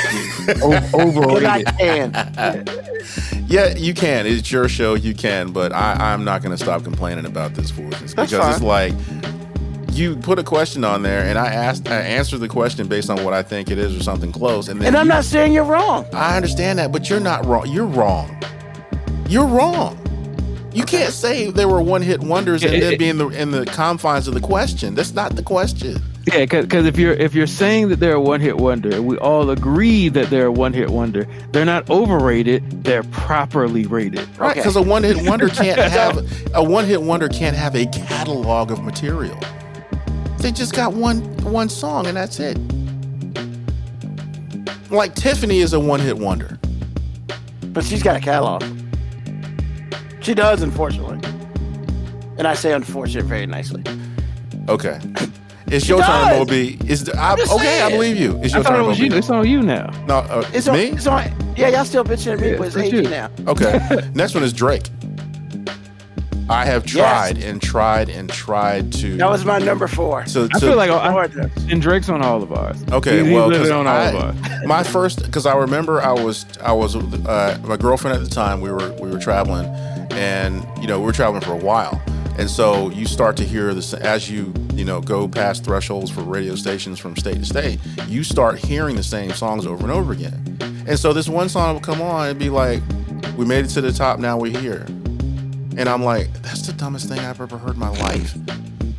O- But I overrated. can. Yeah, you can. It's your show. You can, but I, I'm not going to stop complaining about this foolishness That's because it's like you put a question on there, and I asked, I answered the question based on what I think it is or something close, and then And I'm you- not saying you're wrong. I understand that, but you're not wrong. You're wrong. You're wrong. You can't say they were one hit wonders and then be in the in the confines of the question. That's not the question. Yeah, because if you're if you're saying that they're a one hit wonder, we all agree that they're a one hit wonder, they're not overrated. They're properly rated. Right, Okay. because a one hit wonder can't have a one hit wonder can't have a catalog of material. They just got one one song and that's it. Like Tiffany is a one hit wonder. But she's got a catalog. She does, unfortunately. And I say unfortunate very nicely. Okay. It's your turn, does. Moby. Is I, just okay? I believe you. It's your turn, it was Moby. you. It's on you now. No, uh, It's on, me. It's on. Yeah, y'all still bitching at me, Yeah, but it's it's you. now. Okay. Next one is Drake. I have Yes. tried and tried and tried to. That was my number four. to, I feel like I, Lord, and Drake's on all of ours. Okay, He's- he's well, 'cause literally on all I- of ours. my first because I remember I was I was uh, my girlfriend at the time. We were we were traveling, and you know we were traveling for a while, and so you start to hear this as you you know go past thresholds for radio stations from state to state. You start hearing the same songs over and over again, and so this one song would come on and be like, "We made it to the top. Now we're here," and I'm like, "That's the dumbest thing I've ever heard in my life."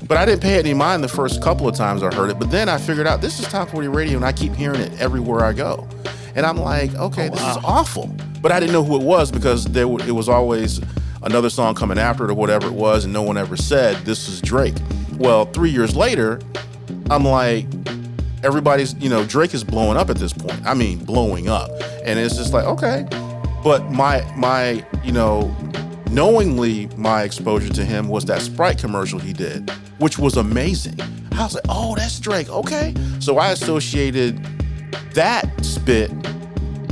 But I didn't pay any mind the first couple of times I heard it. But then I figured out this is top 40 radio and I keep hearing it everywhere I go. And I'm like, okay, this is oh, awful. But I didn't know who it was because there w- it was always another song coming after it or whatever it was. And no one ever said, this is Drake. Well, three years later, I'm like, everybody's, you know, Drake is blowing up at this point. I mean, blowing up. And it's just like, okay. But my, my, you know, knowingly my exposure to him was that Sprite commercial he did, which was amazing. I was like, oh, that's Drake. Okay. So I associated that spit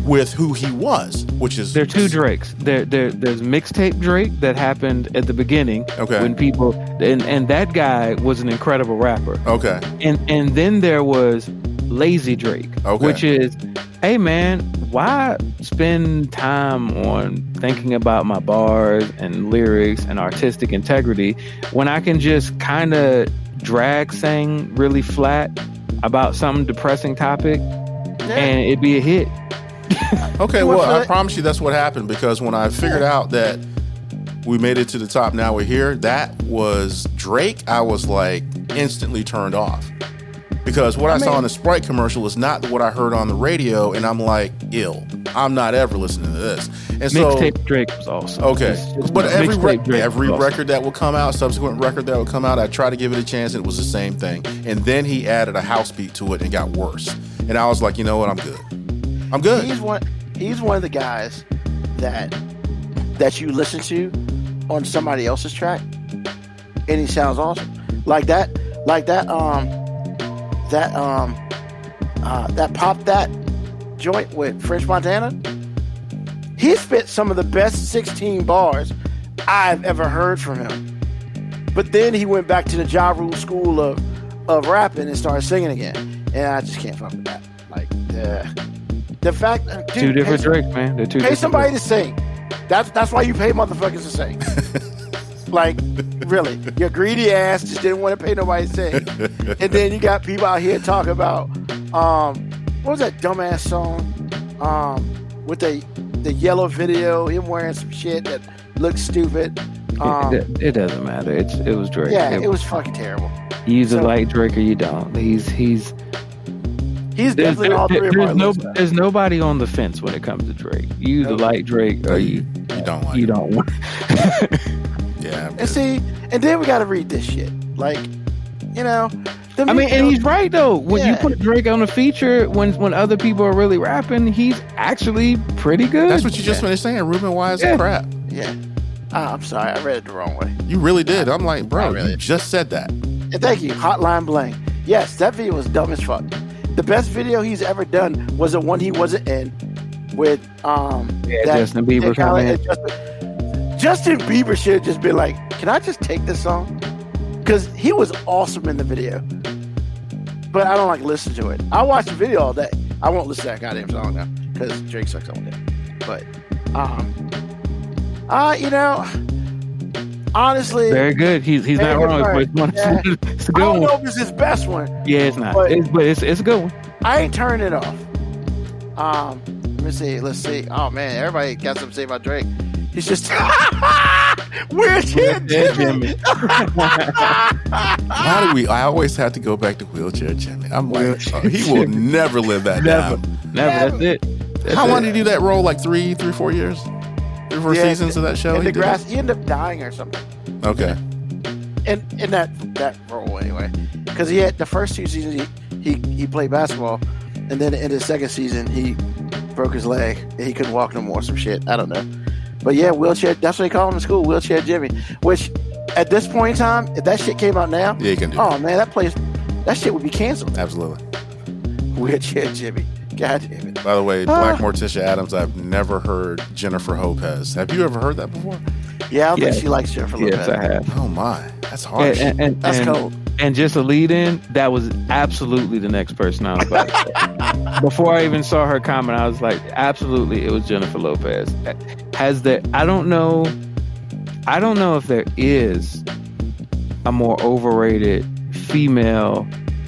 with who he was, which is There are two Drakes. There, there, there's mixtape Drake that happened at the beginning Okay. when people and and that guy was an incredible rapper. Okay. And and then there was Lazy Drake, Okay. which is, hey man, why spend time on thinking about my bars and lyrics and artistic integrity when I can just kind of drag sing really flat about some depressing topic and it'd be a hit. Okay, well, I promise you that's what happened because when I figured out that we made it to the top, now we're here, that was Drake, I was like instantly turned off. Because what I, saw mean- in the Sprite commercial is not what I heard on the radio, and I'm like, ill. I'm not ever listening to this. And so, Mixtape Drake was awesome. okay, It's- it's but every Mixtape rec- every was awesome. record that would come out, subsequent record that would come out, I tried to give it a chance, and it was the same thing. And then he added a house beat to it, and it got worse. And I was like, you know what, I'm good. I'm good. He's one. He's one of the guys that that you listen to on somebody else's track, and he sounds awesome. Like that. Like that um that um uh that pop that joint with French Montana. He spit some of the best 16 bars I've ever heard from him. But then he went back to the Ja Rule school of of rapping and started singing again. And I just can't fuck with that. Like the the fact dude, two different Drakes, man. They're two. Pay somebody Drakes. to sing. That's that's why you pay motherfuckers to sing. like, really, your greedy ass just didn't want to pay nobody to sing, and then you got people out here talking about um, what was that dumbass song um, with the the yellow video, him wearing some shit that looks stupid. Um, it, it, it doesn't matter. It's it was Drake. yeah, It- it was fucking terrible. you either so- like Drake or you don't. He's he's He's there's, definitely all three there's our no there's nobody on the fence when it comes to Drake. You either Nope. like Drake or you You don't like you it. don't want. Yeah. And see, and then we got to read this shit. Like, you know, I mean, and he's right though. When you put Drake on a feature, when when other people are really rapping, he's actually pretty good. That's what you just Yeah. finished saying. Ruben Wise Yeah. is crap. yeah. Ah, I'm sorry, I read it the wrong way. You really did. I'm like, bro, really- you just said that. And thank you, Hotline Bling. Yes, that video was dumb as fuck. The best video he's ever done was the one he wasn't in with um Yeah, Justin Bieber that in. Justin, Justin Bieber should have just been like, "Can I just take this song?" Because he was awesome in the video. But I don't like listen to it. I watch the video all day. I won't listen to that goddamn song now because Drake sucks on it. But um, uh, you know, honestly, Very good. He's he's Very not good wrong. part. It's, one, Yeah. it's a I good don't know one. if it's his best one. Yeah, it's not. But- it's, but it's it's a good one. I ain't turning it off. Um, let me see. Let's see. Oh man, everybody got something to say about Drake. He's just wheelchair Yeah, Jimmy. Jimmy. Why do we? I always have to go back to wheelchair Jimmy. I'm like, oh, he will never live that Never, down. never. That's it. That's How it. long did he do that role? Like three, three, four years, three, four Yeah, seasons of that show. In He the did he ended up dying or something. Okay. In in that that role anyway, because he had the first two seasons he, he he played basketball, and then in the second season he broke his leg and he couldn't walk no more. Some shit. I don't know. But yeah, wheelchair. That's what they call him in school, wheelchair Jimmy. Which at this point in time, if that shit came out now, Yeah, you can do. oh man, that place, that shit would be canceled. Absolutely. Wheelchair Jimmy. God damn it. By the way, Ah. Black Morticia Adams. I've never heard Jennifer Lopez. Have you ever heard that before? Yeah, I don't Yeah. think she likes Jennifer Lopez. Yes, I have. Oh my, that's harsh. And, and, and, That's and, cold. and just a lead in, that was absolutely the next person I was about to say. Before I even saw her comment, I was like, absolutely, it was Jennifer Lopez. Has there, I don't know, I don't know if there is a more overrated female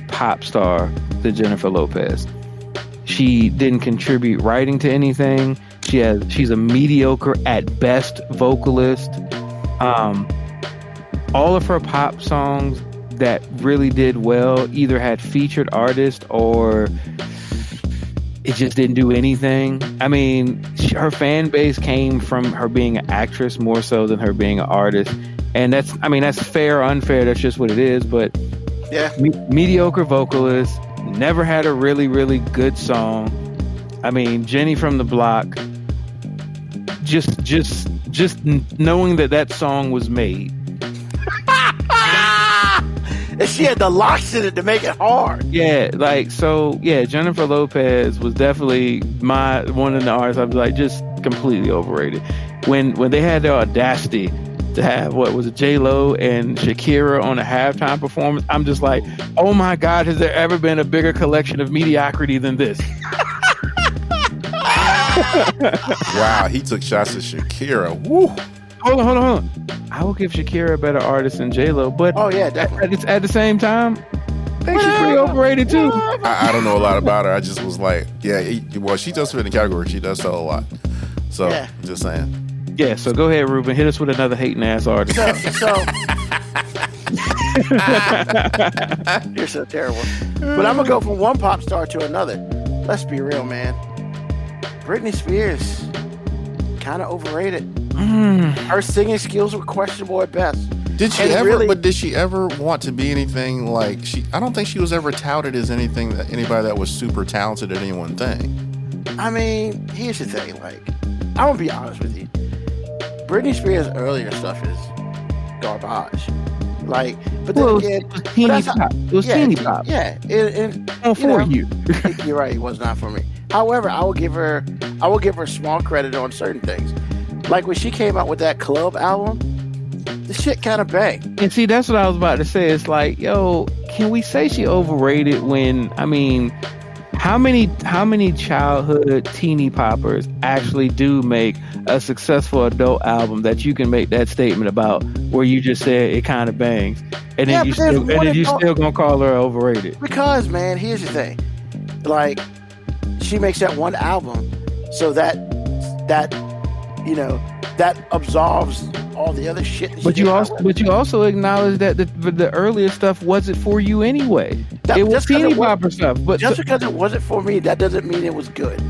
pop star than Jennifer Lopez. She didn't contribute writing to anything. She has she's a mediocre at best vocalist. Um, all of her pop songs that really did well either had featured artists or it just didn't do anything. I mean, her fan base came from her being an actress more so than her being an artist. And that's, I mean, that's fair or unfair. That's just what it is. But Yeah. me- mediocre vocalist, never had a really, really good song. I mean, Jenny from the Block. Just, just, just knowing that that song was made. and she had the locks in it to make it hard. Yeah, like so. Yeah, Jennifer Lopez was definitely my one of the artists. I was like, just completely overrated. When when they had the audacity to have what was it, J Lo and Shakira on a halftime performance, I'm just like, oh my god, has there ever been a bigger collection of mediocrity than this? wow, he took shots at Shakira. Woo. Hold on, hold on, hold on. I will give Shakira a better artist than J Lo, but Oh yeah, at, definitely. at, at the same time, I think she's pretty overrated too. I, I don't know a lot about her. I just was like, yeah. He, well, she does fit in the category. She does sell a lot. So Yeah. I'm just saying. Yeah, so go ahead, Ruben. Hit us with another hating ass artist. So, so you're so terrible. But I'm gonna go from one pop star to another. Let's be real, man. Britney Spears, kind of overrated. Mm. Her singing skills were questionable at best. Did she And ever? really- but did she ever want to be anything like she? I don't think she was ever touted as anything that anybody that was super talented at any one thing. I mean, here's the thing. Like, I'm gonna be honest with you. Britney Spears' earlier stuff is garbage. Like, but then Well, it again, was, it was teeny pop. It was yeah, teeny pop. Yeah, it, it, for know. you. you're right. It was not for me. However, I will give her, I will give her small credit on certain things. Like when she came out with that club album, the shit kind of banged. And see, that's what I was about to say. It's like, yo, can we say she overrated when I mean, how many how many childhood teeny poppers actually do make a successful adult album that you can make that statement about where you just said it kind of bangs, and then Yeah, you still and then you adult- still gonna call her overrated. Because man, here's the thing, like she makes that one album, so that that you know that absolves all the other shit. That But you came out also with. but you also acknowledge that the the earlier stuff wasn't for you anyway. That- it was just 'cause teeny it wa- popper stuff, but just because it wasn't for me, that doesn't mean it was good.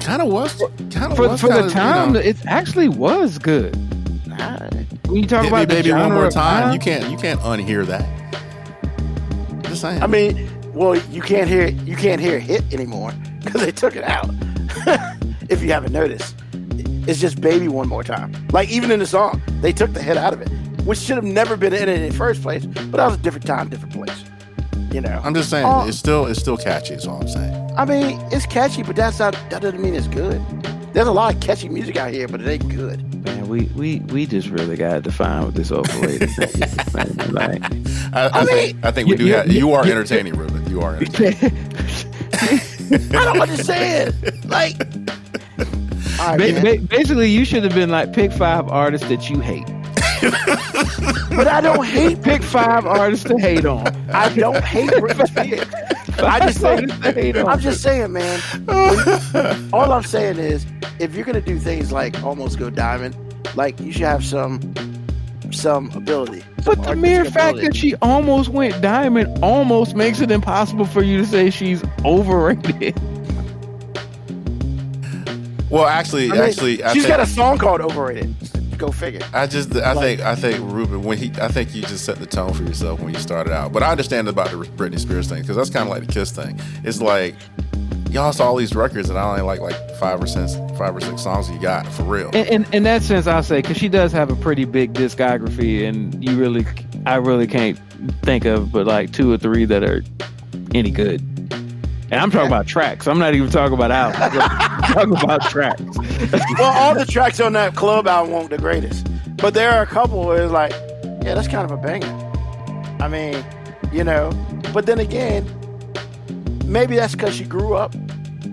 Kind of was. Kind of for, was. for the kinda, time, you know, it actually was good. Nah, When you talk hit me, about the baby, one genre more of time. You can't. You can't unhear that. Just saying. I mean, well, you can't hear you can't hear hit anymore because they took it out. if you haven't noticed, it's just baby one more time. Like even in the song, they took the hit out of it, which should have never been in it in the first place. But that was a different time, different place. You know. I'm just saying. It's still. It's still catchy. Is all I'm saying. I mean, it's catchy, but that's not that doesn't mean it's good. There's a lot of catchy music out here, but it ain't good. Man, we, we, we just really got to define what this overrated thing is. Like, I, I, I think. I think we you- do. you- have, you are you- entertaining, Ruben. You are entertaining. I don't understand. Like, all right, ba- ba- basically, you should have been like, pick five artists that you hate. but I don't hate. Pick five artists to hate on. I don't hate I just say, Artists to hate on. I'm just saying, man. all I'm saying is, if you're gonna do things like almost go diamond, like you should have some, some ability. But the mere artistic fact that she almost went diamond almost makes it impossible for you to say she's overrated. Well, actually, I mean, actually, I she's think, got a song called "Overrated." Go figure. I just, I Like- think, I think Ruben, when he, I think you just set the tone for yourself when you started out. But I understand about the Britney Spears thing because that's kind of like the Kiss thing. It's like y'all saw all these records and I only like like five or six, five or six songs you got for real. In, in, in that sense, I'll say because she does have a pretty big discography, and you really, I really can't think of but like two or three that are any good. And I'm talking about tracks. I'm not even talking about albums. I'm talking about tracks. well, all the tracks on that club album weren't the greatest, but there are a couple where it's like, yeah, that's kind of a banger. I mean, you know, but then again, maybe that's because she grew up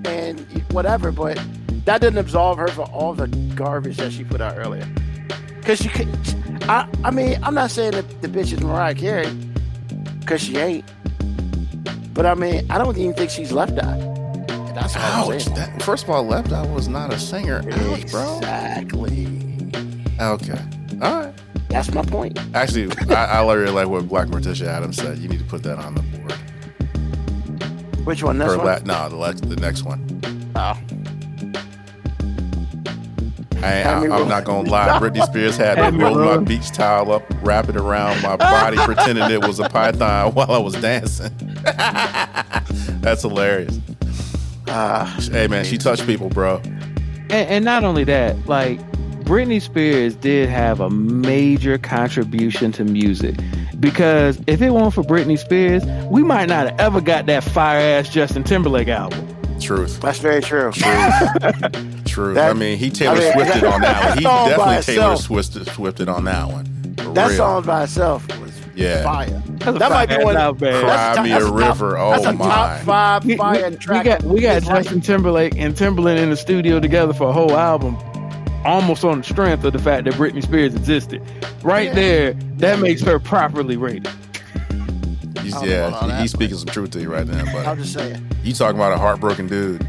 and whatever, but that didn't absolve her for all the garbage that she put out earlier. Because she could, I, I mean, I'm not saying that the bitch is Mariah Carey, because she ain't. But I mean, I don't even think she's left eye. That's Ouch! That, first of all, Left Eye was not a singer. Ouch, bro. Exactly. Okay. All right. That's my point. Actually, I, I really like what Black Morticia Adams said. You need to put that on the board. Which one? This one? la- no, the, lex- the next one. Oh. I, Had me I, roll- I'm not gonna lie. Britney Spears had me Had roll my beach towel up, wrap it around my body, pretending it was a python while I was dancing. That's hilarious. Uh, Hey man, she touched people, bro. And, and not only that, like Britney Spears did have a major contribution to music because if it weren't for Britney Spears, we might not have ever got that fire ass Justin Timberlake album. Truth, that's very true. truth. That- I mean, he Taylor I mean, Swifted that- on that one. He that song by definitely Taylor. Swifted, Swifted on that one. For That real. song by itself was Yeah. fire. That's That might be one- album, man. Cry That's a top- me a a top- river. Oh, that's oh a my. top five We, we- fire we track. got we got It's like- Justin Timberlake and Timberland in the studio together for a whole album, almost on the strength of the fact that Britney Spears existed. Right Yeah. there, that makes her properly rated. He's, I don't know about all yeah, that, he's speaking some truth to you right now, buddy. I'm just saying. you talking about a heartbroken dude.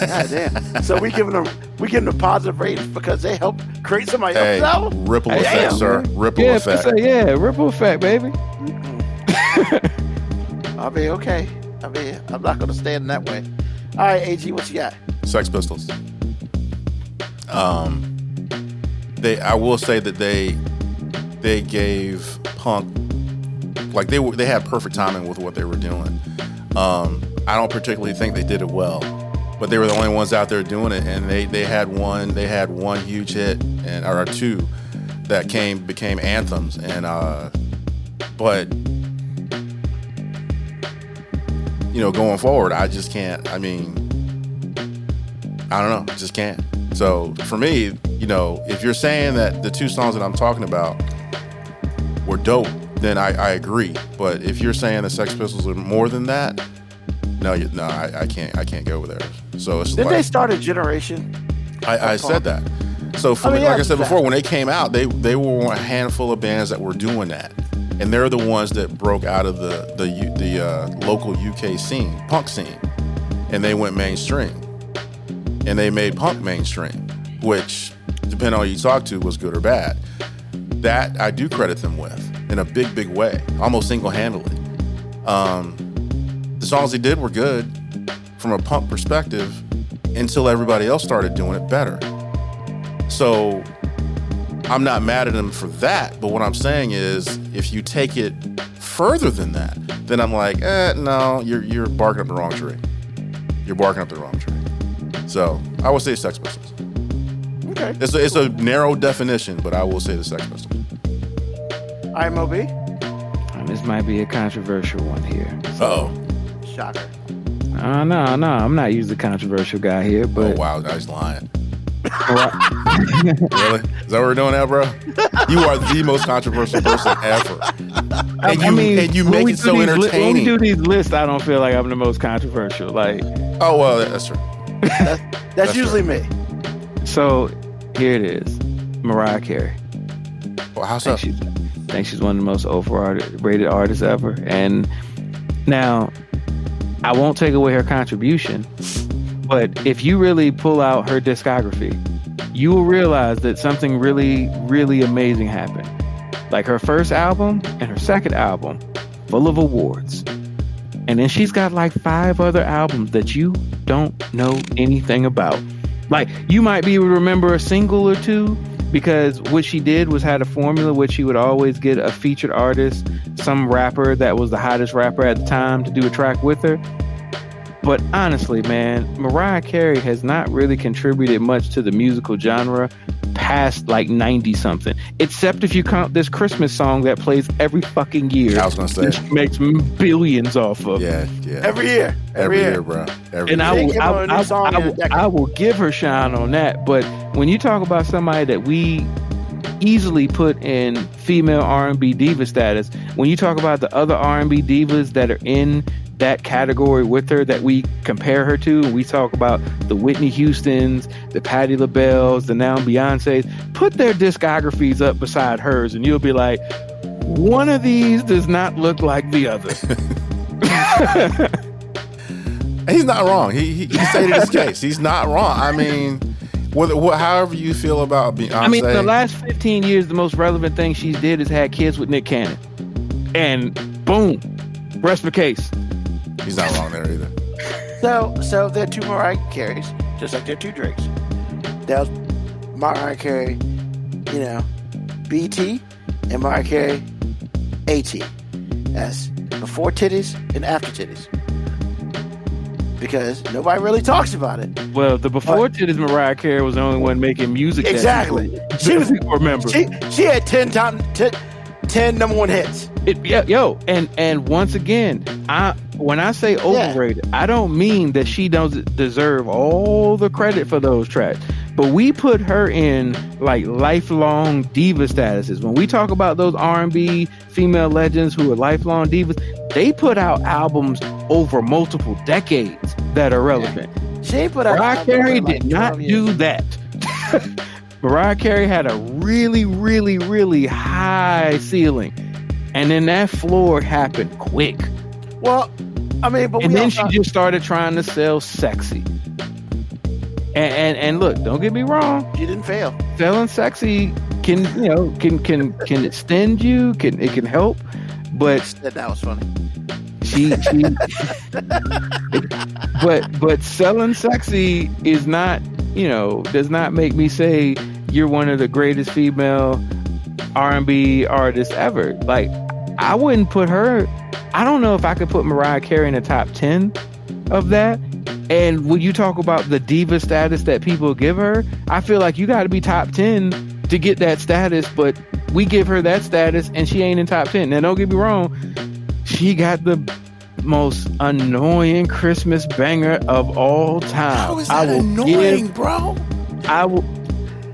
God damn. So we giving them we giving them positive ratings because they helped create somebody else. Hey, else's album. ripple Hey, effect, damn, sir. Ripple Yeah, effect. say, yeah, ripple effect, baby. I'll be okay. I mean, I'm not gonna stand in that way. All right, AG, what you got? Sex Pistols. Um, they. I will say that they they gave Punk like they were they had perfect timing with what they were doing. Um, I don't particularly think they did it well, but they were the only ones out there doing it, and they they had one they had one huge hit and or two that came became anthems, and uh, but you know, going forward, I just can't. I mean, I don't know, just can't. So for me, you know, if you're saying that the two songs that I'm talking about were dope, then I, I agree. But if you're saying the Sex Pistols are more than that, no, you, no, I, I can't. I can't go there. So it's Didn't like they start a generation? I, I said that. So for I mean, me, like I said before, when they came out, they they were a handful of bands that were doing that, and they're the ones that broke out of the the the uh, local UK scene, punk scene, and they went mainstream, and they made punk mainstream, which, depending on who you talk to, was good or bad. That I do credit them with in a big, big way, almost single handedly. Um, the songs they did were good from a punk perspective until everybody else started doing it better. So I'm not mad at him for that, but what I'm saying is if you take it further than that, then I'm like, eh, no, you're you're barking up the wrong tree. You're barking up the wrong tree. So I would say Sex Pistols. Okay. It's a, it's a narrow definition, but I will say the Sex Pistols. IMOB? And this might be a controversial one here. Oh, Shocker. Uh, no, no, I'm not usually the controversial guy here, oh wow, guy's lying. Really? Is that what we're doing now, bro? You are the most controversial person ever. And you, and you make it do so these li- when we do these lists, I don't feel like I'm the most controversial. Like, oh well, that's true. That's, That's usually me. so here it is, Mariah Carey. Well, how I think she's, Think she's one of the most overrated artists ever. And now, I won't take away her contribution, but if you really pull out her discography, you will realize that something really, really amazing happened. Like her first album and her second album, full of awards. And then she's got like five other albums that you don't know anything about. Like you might be able to remember a single or two because what she did was had a formula which she would always get a featured artist, some rapper that was the hottest rapper at the time to do a track with her. But honestly, man, Mariah Carey has not really contributed much to the musical genre past like 90 something, except if you count this Christmas song that plays every fucking year. I was gonna say. she makes billions off of. Yeah, yeah. Every year. every year, bro. Every And I year. They will, give I, her a new I- I will. I will give her shine on that. But when you talk about somebody that we easily put in female R&B diva status, when you talk about the other R&B divas that are in that category with her that we compare her to, we talk about the Whitney Houstons, the Patti LaBelles, the now Beyonce's, put their discographies up beside hers, and you'll be like, one of these does not look like the other. He's not wrong. He, he, he stated his case. He's not wrong. I mean, whether, what, however you feel about Beyonce. I mean, the last 15 years, the most relevant thing she's did is had kids with Nick Cannon. And boom, rest the case. He's not wrong there either. So, so they're two Mariah Careys, just like they're two Drakes. That was Mariah Carey, you know, BT, and Mariah Carey, AT. That's before titties and after titties. Because nobody really talks about it. Well, the before titties Mariah Carey was the only one making music. Exactly. people- She was- people remember. She she had 10 time, 10, 10 number one hits. It, yeah, yo, and and once again, I when I say overrated, I don't mean that she doesn't deserve all the credit for those tracks. But we put her in like lifelong diva statuses. When we talk about those R and B female legends who are lifelong divas, they put out albums over multiple decades that are relevant. She put out. Mariah Carey like, did not years. do that. Mariah Carey had a really, really, really high ceiling. And then that floor happened quick. Well, I mean, but And then she just started trying to sell sexy. And, and and look, don't get me wrong, she didn't fail. selling sexy can you know can can can extend you, can it can help, but That, that was funny. she she but but selling sexy is not you know does not make me say you're one of the greatest female r&b artist ever like i wouldn't put her i don't know if i could put mariah carey in the top 10 of that and when you talk about the diva status that people give her i feel like you got to be top 10 to get that status, but we give her that status and she ain't in top 10. Now, don't get me wrong, she got the most annoying Christmas banger of all time. How is I that will annoying, give- bro? I will.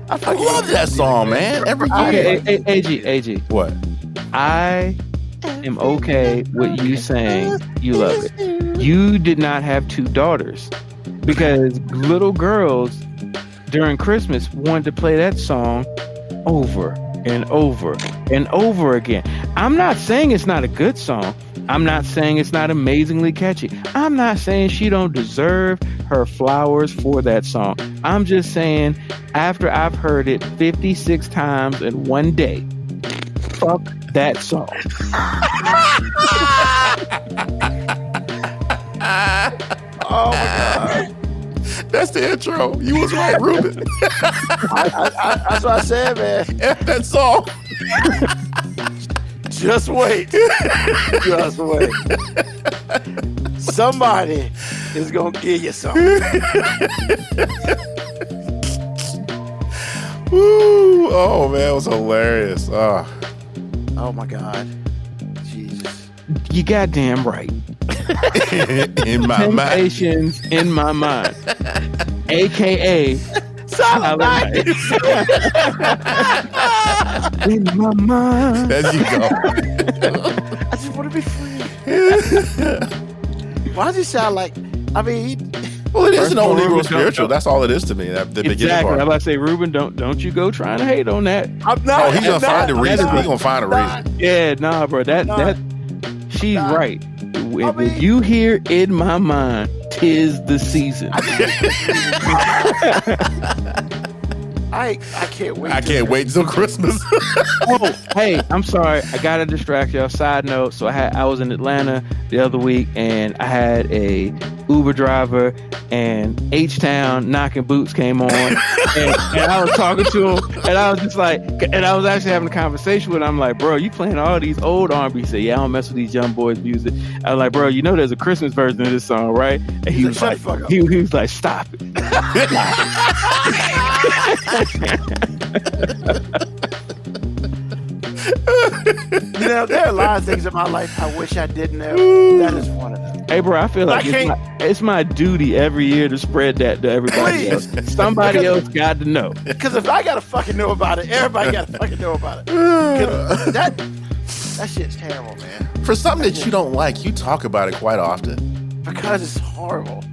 I love that song, man. Every year. Okay, A- A- AG, AG, What? I am okay with you saying you love it. You did not have two daughters because little girls during Christmas wanted to play that song over and over and over again. I'm not saying it's not a good song. I'm not saying it's not amazingly catchy. I'm not saying she don't deserve her flowers for that song. I'm just saying after I've heard it 56 times in one day, fuck that song. Oh my god. That's the intro. You was right, Ruben. I, I, I, that's what I said, man. F that song. Just wait. Just wait. Somebody is gonna give you something. Woo! Oh man, it was hilarious. Ah. Oh my god. Jesus. You goddamn right. in my mind. Temptations in my mind, aka Silent in my mind. There you go. I just want to be free. Why does it sound like? I mean, Well, it is First an old Negro spiritual. That's all it is to me. That the beginning Exactly. I'm about to say, Ruben, don't don't you go trying to hate on that. I'm not. Oh, he's gonna I'm find a reason. He's gonna find a not- reason. Yeah, nah, bro. That Nah. that she's Nah. right. When, I when you hear in my mind, tis the season. I I can't wait. I can't wait until Christmas. oh, hey, I'm sorry. I gotta distract y'all. Side note: so I had I was in Atlanta the other week, and I had a Uber driver, and H Town knocking boots came on, and, and I was talking to him, and I was just like, and I was actually having a conversation with him. I'm like, bro, you playing all these old R&B? He said, yeah, I don't mess with these young boys' music. I was like, bro, you know, there's a Christmas version of this song, right? And he Shut was like, he, he was like, stop it. You know, there are a lot of things in my life I wish I didn't know. That is one of them. Hey, bro, I feel like I it's my, it's my duty every year to spread that to everybody Please. else. Somebody else got to know. Because if I gotta fucking know about it, everybody gotta fucking know about it. that that shit's terrible, man. For something that you don't like, you talk about it quite often. Because it's horrible.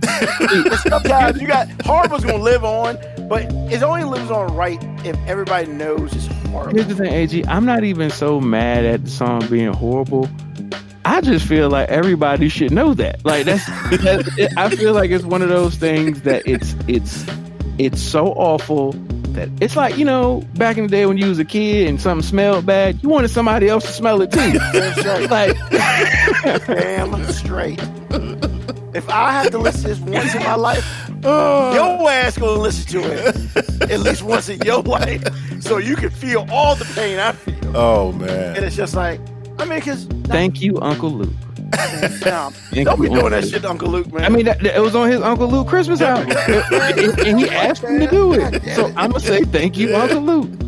Sometimes you got horrible's gonna live on, but it only lives on right if everybody knows it's horrible. Here's the thing, AG. I'm not even so mad at the song being horrible. I just feel like everybody should know that. Like that's, that's it, I feel like it's one of those things that it's it's it's so awful that it's like you know back in the day when you was a kid and something smelled bad, you wanted somebody else to smell it too. Like Damn straight. If I have to listen to this once in my life, your ass gonna listen to it at least once in your life, so you can feel all the pain I feel. Oh man! And it's just like, I mean, because thank you, Uncle Luke. don't Thank be you, doing Uncle that Luke. shit, to Uncle Luke, man. I mean, that, that- it was on his Uncle Luke Christmas album, and, and he asked him to do it. So I'm gonna say thank you, Uncle Luke.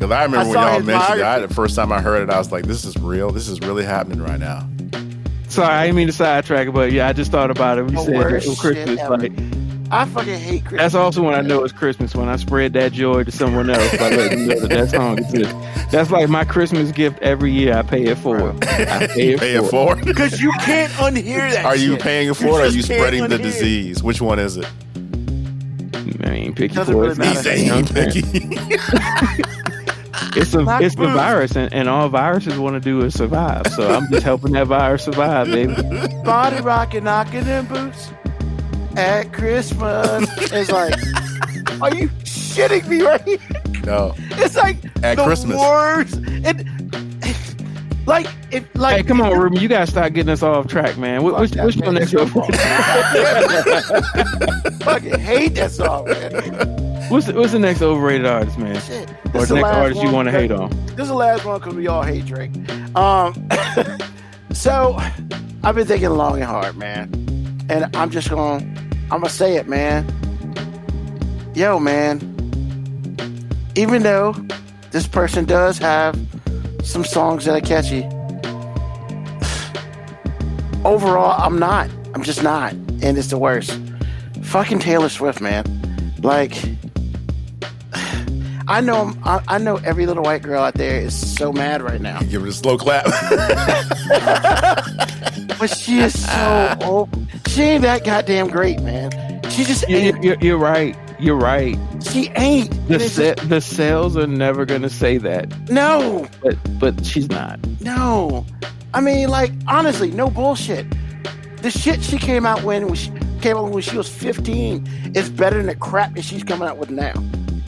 Because I remember I when saw y'all mentioned it. I, the first time I heard it, I was like, "This is real. This is really happening right now." Sorry, I didn't mean to sidetrack it, but yeah, I just thought about it when you The said worst it was Christmas. shit ever. Like I fucking hate Christmas. that's also when I know it's Christmas when I spread that joy to someone else by letting them know that that song exists. That's like my Christmas gift every year. I pay it forward. I pay it Pay it forward. forward. Because you can't unhear that Are you shit. paying it forward? or Are you spreading the unhear it. disease? Which one is it? I mean, pick your Doesn't really poison. He matter. said You know he what I'm saying? picky. It's a, Black it's the virus, and, and all viruses want to do is survive. So I'm just helping that virus survive, baby. Body rocking, knocking in boots at Christmas. It's like, are you shitting me right here? No. It's like At the Christmas. worst. It, like, it, like, Hey, come on, Ruben, you gotta start getting us off track, man. What, what's, what's your next? fucking hate that song, man. What's the, what's the next overrated artist, man? Shit. Or the next artist you want to hate on? This is the last one because we all hate Drake. Um, so I've been thinking long and hard, man, and I'm just gonna, I'm gonna say it, man. Yo, man, even though this person does have some songs that are catchy, overall, I'm not. I'm just not. And it's the worst. Fucking Taylor Swift, man. Like, I know, I'm- I, I know every little white girl out there is so mad right now. Give it a slow clap. But she is so old. She ain't that goddamn great, man. She just You- ain't. You're, you're right. You're right. She ain't. The se- the sales are never gonna say that, no, but but she's not. no. I mean, like, honestly, no bullshit. The shit she came out when, when she came out when she was 15 is better than the crap that she's coming out with now.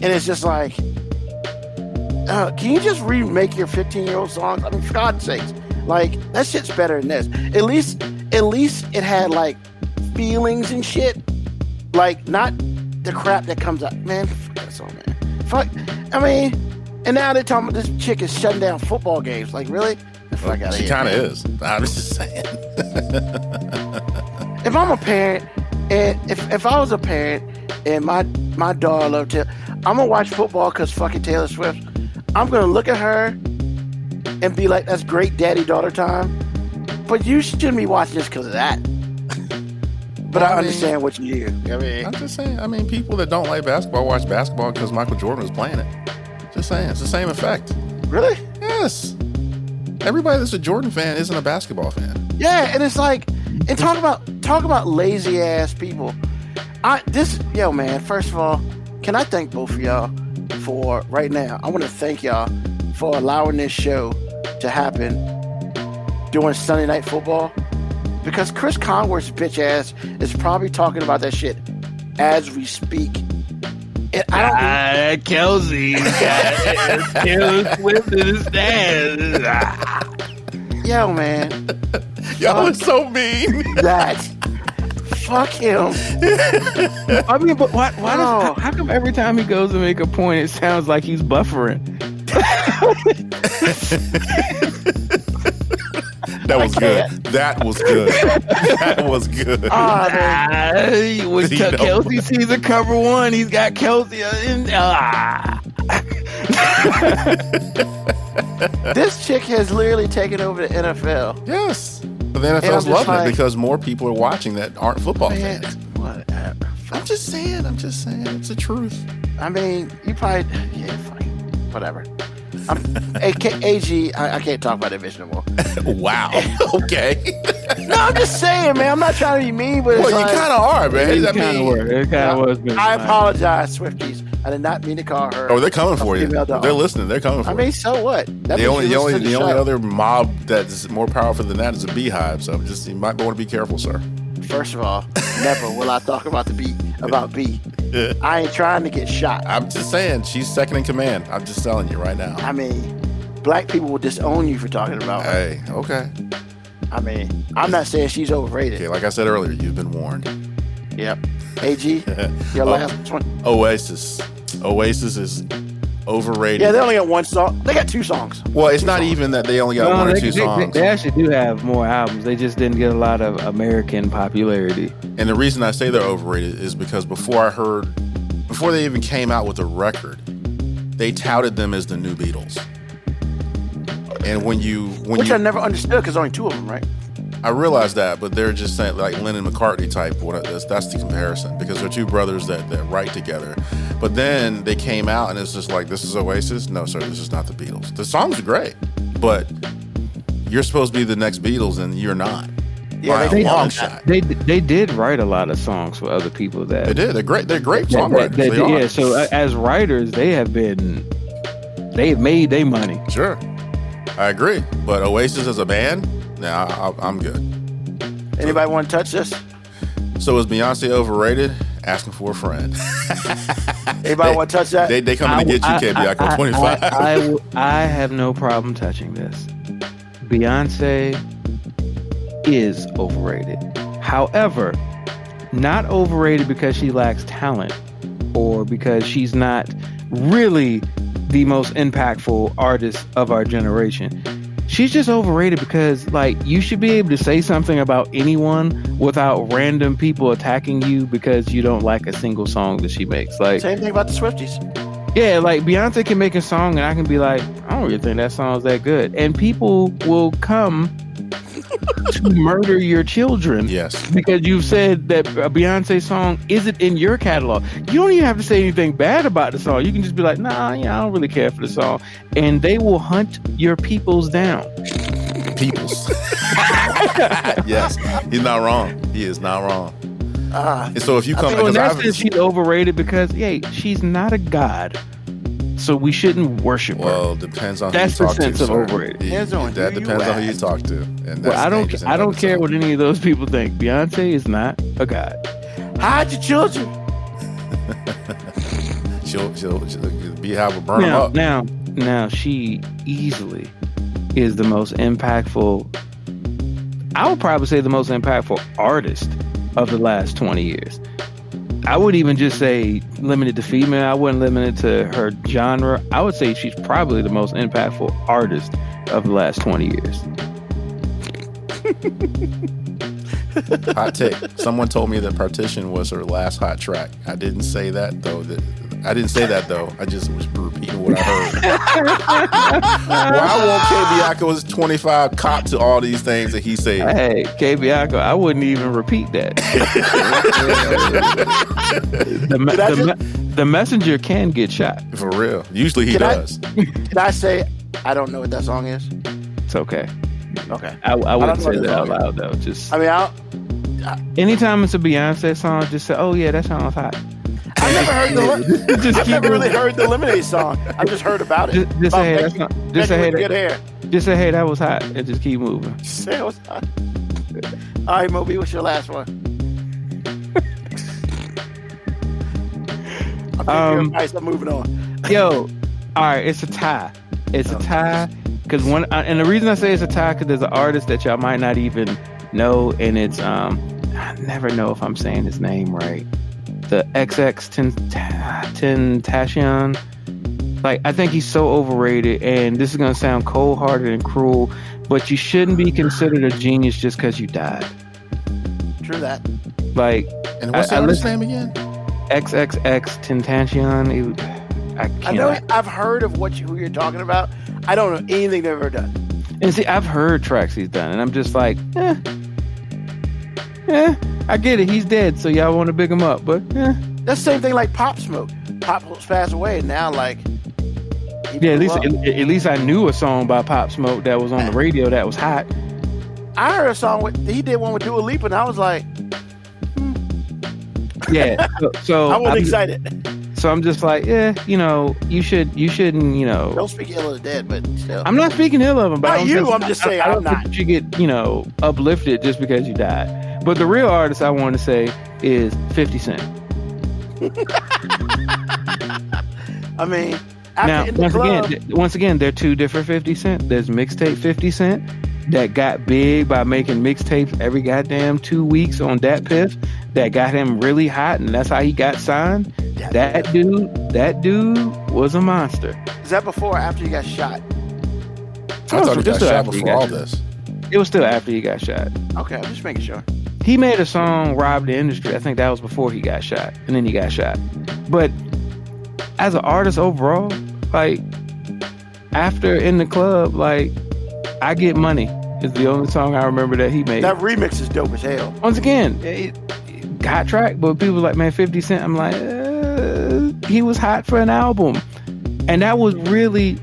And it's just like, uh, can you just remake your 15 year old songs? I mean, for God's sakes, like that shit's better than this. At least, at least it had like feelings and shit. Like not the crap that comes out. Man, fuck that song, man. Fuck. I mean, and now they're talking about this chick is shutting down football games. Like, really? The fuck out of she kind of is. I'm just saying. if I'm a parent, and if, if I was a parent and my my daughter loved to, I'm gonna watch football because fucking Taylor Swift. I'm gonna look at her and be like, "That's great, daddy daughter time." But you shouldn't be watching this because of that. But I I mean- understand what you do. I mean, I'm just saying. I mean, people that don't like basketball watch basketball because Michael Jordan was playing it. Just saying, it's the same effect. really? Yes. Everybody that's a Jordan fan isn't a basketball fan. Yeah, and it's like, and talk about talk about lazy ass people. I this yo man. First of all, can I thank both of y'all for right now? I want to thank y'all for allowing this show to happen during Sunday night football because Cris Collinsworth's bitch ass is probably talking about that shit as we speak. And I don't. Ah, Kelce, Taylor Swift in his dad. Yo, man, Y'all are so mean. that. Fuck him. I mean, but why? Why does? Oh. How, how come every time he goes to make a point, it sounds like he's buffering? That was good. That was good. That was good. Ah, man. Ah, when You Ke- know. Kelce sees a cover one, he's got Kelce in. Ah. This chick has literally taken over the NFL. yes. But the NFL's loving like- it because more people are watching that aren't football Man, fans. whatever. I'm just saying. I'm just saying. It's the truth. I mean, you probably yeah, fine, whatever. I'm, AK, AG, I, I can't talk about that bitch no more. wow. okay. No, I'm just saying, man. I'm not trying to be mean, but it's well, you like, kind of are, man. It I kind of mean, worked. It kind of was. but I fine. apologize, Swifties. I did not mean to call her. Oh, they're coming for you. dog. They're listening. They're coming for you. I you. mean, so what? That the only, the only, the the only other mob that's more powerful than that is a BeyHive. So just you might want to be careful, sir. First of all, never will I talk about the B about B. I ain't trying to get shot. I'm just saying she's second in command. I'm just telling you right now. I mean, black people will disown you for talking about her. Hey, okay, I mean, I'm not saying she's overrated. okay. Like I said earlier, you've been warned. Yep. AG, your Oh. last one. Oasis, Oasis is overrated. Yeah, they only got one song. They got two songs. well, it's two not songs. even that they only got No, one or they, two they- they- songs. they actually do have more albums. They just didn't get a lot of American popularity. And the reason I say they're overrated is because before I heard, before they even came out with a record, they touted them as the new Beatles. And when you when Which you I never understood because only two of them, right? I realize that, but they're just saying like Lennon McCartney type. What that's, that's the comparison because they're two brothers that, that write together. But then they came out and it's just like this is Oasis. No, sir, this is not the Beatles. The songs are great, but you're supposed to be the next Beatles and you're not. Yeah, By they- a they- long they- shot. They they did write a lot of songs for other people that They did. They're great. They're great that- songwriters. that- They that- are. yeah. So uh, as writers, they have been they've made their money. Sure, I agree. But Oasis as a band, nah, I, I'm good. Anybody want to touch this? So is Beyonce overrated? Asking for a friend. Anybody They- want to touch that? They they coming to get you, KB. I, I, 25. I have no problem touching this. Beyonce is overrated. However, not overrated because she lacks talent or because she's not really the most impactful artist of our generation. She's just overrated because, like, you should be able to say something about anyone without random people attacking you because you don't like a single song that she makes. Like, Same thing about the Swifties. Yeah, like Beyonce can make a song and I can be like, I don't really think that song's that good. And people will come to murder your children. Yes. Because you've said that a Beyonce song isn't in your catalog. You don't even have to say anything bad about the song. You can just be like, nah, yeah, I don't really care for the song. And they will hunt your peoples down. Peoples. yes. He's not wrong. He is not wrong. Ah, And so if you come So in because that I've- sense, she's overrated because, hey, she's not a god. So we shouldn't worship her. Well, depends on That's who you talk sense to. of sir. overrated. Depends on that who you depends on who you talk to, and that's Well, I don't. I don't care what any of those people think. Beyonce is not a god. hide your children. She'll, she'll, she'll BeyHive will burn them Now, up. now, now, she easily is the most impactful. I would probably say the most impactful artist of the last twenty years. I would even just say limited to female. I wouldn't limit it to her genre. I would say she's probably the most impactful artist of the last twenty years. Hot take. Someone told me that Partition was her last hot track. I didn't say that though. That I didn't say that though. I just was repeating what I heard. Why won't K. Bianco's 25 cop to all these things that he said? Hey, K Bianco, I wouldn't even repeat that. the, me- the, just- me- the messenger can get shot. For real. Usually he Can I- does. Did I say I don't know what that song is? It's okay. Okay. I, I wouldn't know say that out loud though. Just I mean, I'll, anytime it's a Beyonce song, just say, "Oh yeah, that sound's hot." I never heard the. just I've never really heard the Lemonade song. I've just heard about it. Just, just About say, hey, that's not, just say, hey, with good that, hair. just say, hey, that was hot, and just keep moving. Say it was hot. All right, MoeB, what's your last one? I'm Um, um, I'm moving on. Yo, all right, it's a tie. It's a tie because one, and the reason I say it's a tie because there's an artist that y'all might not even know, and it's um, I never know if I'm saying his name right. The XX Tentacion. Like I think he's so overrated, and this is gonna sound cold-hearted and cruel, but you shouldn't be considered a genius just because you died. True that. Like And what's I- I the artist's listen- name again? XXXTentacion. I can't. I know I've heard of what you, who you're talking about. I don't know anything they've ever done. And see, I've heard tracks he's done, and I'm just like, eh, eh. I get it. He's dead, so y'all want to big him up, but eh. That's the same thing like Pop Smoke. Pop Smoke's passed away, and now like yeah. At least, at, at least I knew a song by Pop Smoke that was on the radio that was hot. I heard a song with he did one with Dua Lipa, and I was like, Yeah. So, so I wasn't excited. so I'm just like, yeah, you know, you should, you shouldn't, you know. Don't speak ill of the dead, but still. I'm not speaking ill of him, but Not I you, think- I'm just saying, I, think not. you get, you know, uplifted just because you died. But the real artist I want to say is 50 Cent. I mean, after now in the once club, again once again they're two different 50 cent there's mixtape 50 cent that got big by making mixtapes every goddamn two weeks on that piff that got him really hot and that's how he got signed that dude that dude was a monster is that before or after you got shot? I thought he just got shot after before got all shot. this. it was still after he got shot Okay, I'm just making sure. He made a song rob the industry. I think that was before he got shot and then he got shot. But as an artist overall like after in the club like i get money is the only song i remember that he made. That remix is dope as hell. once again it, it got track but people like man 50 cent i'm like uh, he was hot for an album. And that was really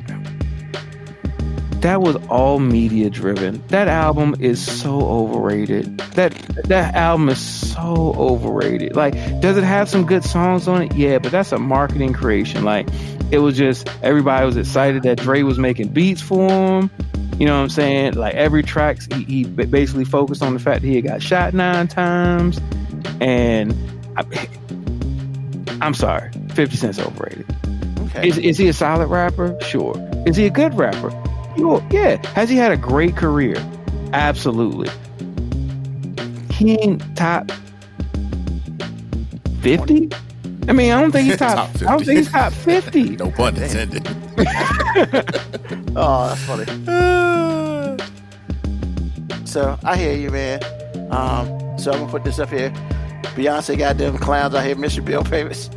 that was all media driven that album is so overrated that that album is so overrated like does it have some good songs on it yeah but that's a marketing creation like it was just everybody was excited that Dre was making beats for him you know what I'm saying? Like every track, he, he basically focused on the fact that he had got shot nine times. And I, I'm sorry, 50 Cent's overrated. Okay. Is, is he a solid rapper? Sure. Is he a good rapper? Sure. Yeah. Has he had a great career? Absolutely. He ain't top 50? I mean, I don't think he's top, Top I don't think he's top 50. No pun intended. oh, that's funny. So I hear you, man. Um, so I'm gonna put this up here. Beyonce goddamn clowns out here missing bill payments.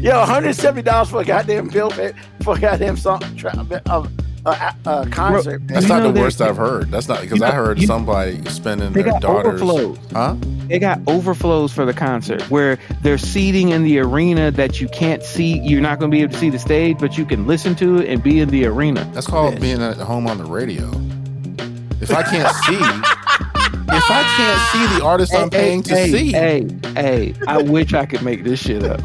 Yo, $170 for a goddamn bill pay for a goddamn song tra- uh, uh, uh, concert. That's not the worst I've heard. That's not because You I heard somebody spending their daughters. overflows. Huh? They got overflows for the concert where they're seating in the arena that you can't see. You're not going to be able to see the stage, but you can listen to it and be in the arena. That's called being at home on the radio. If I can't see, if I can't see the artist I'm paying to hey, see, Hey, hey, I wish I could make this shit up.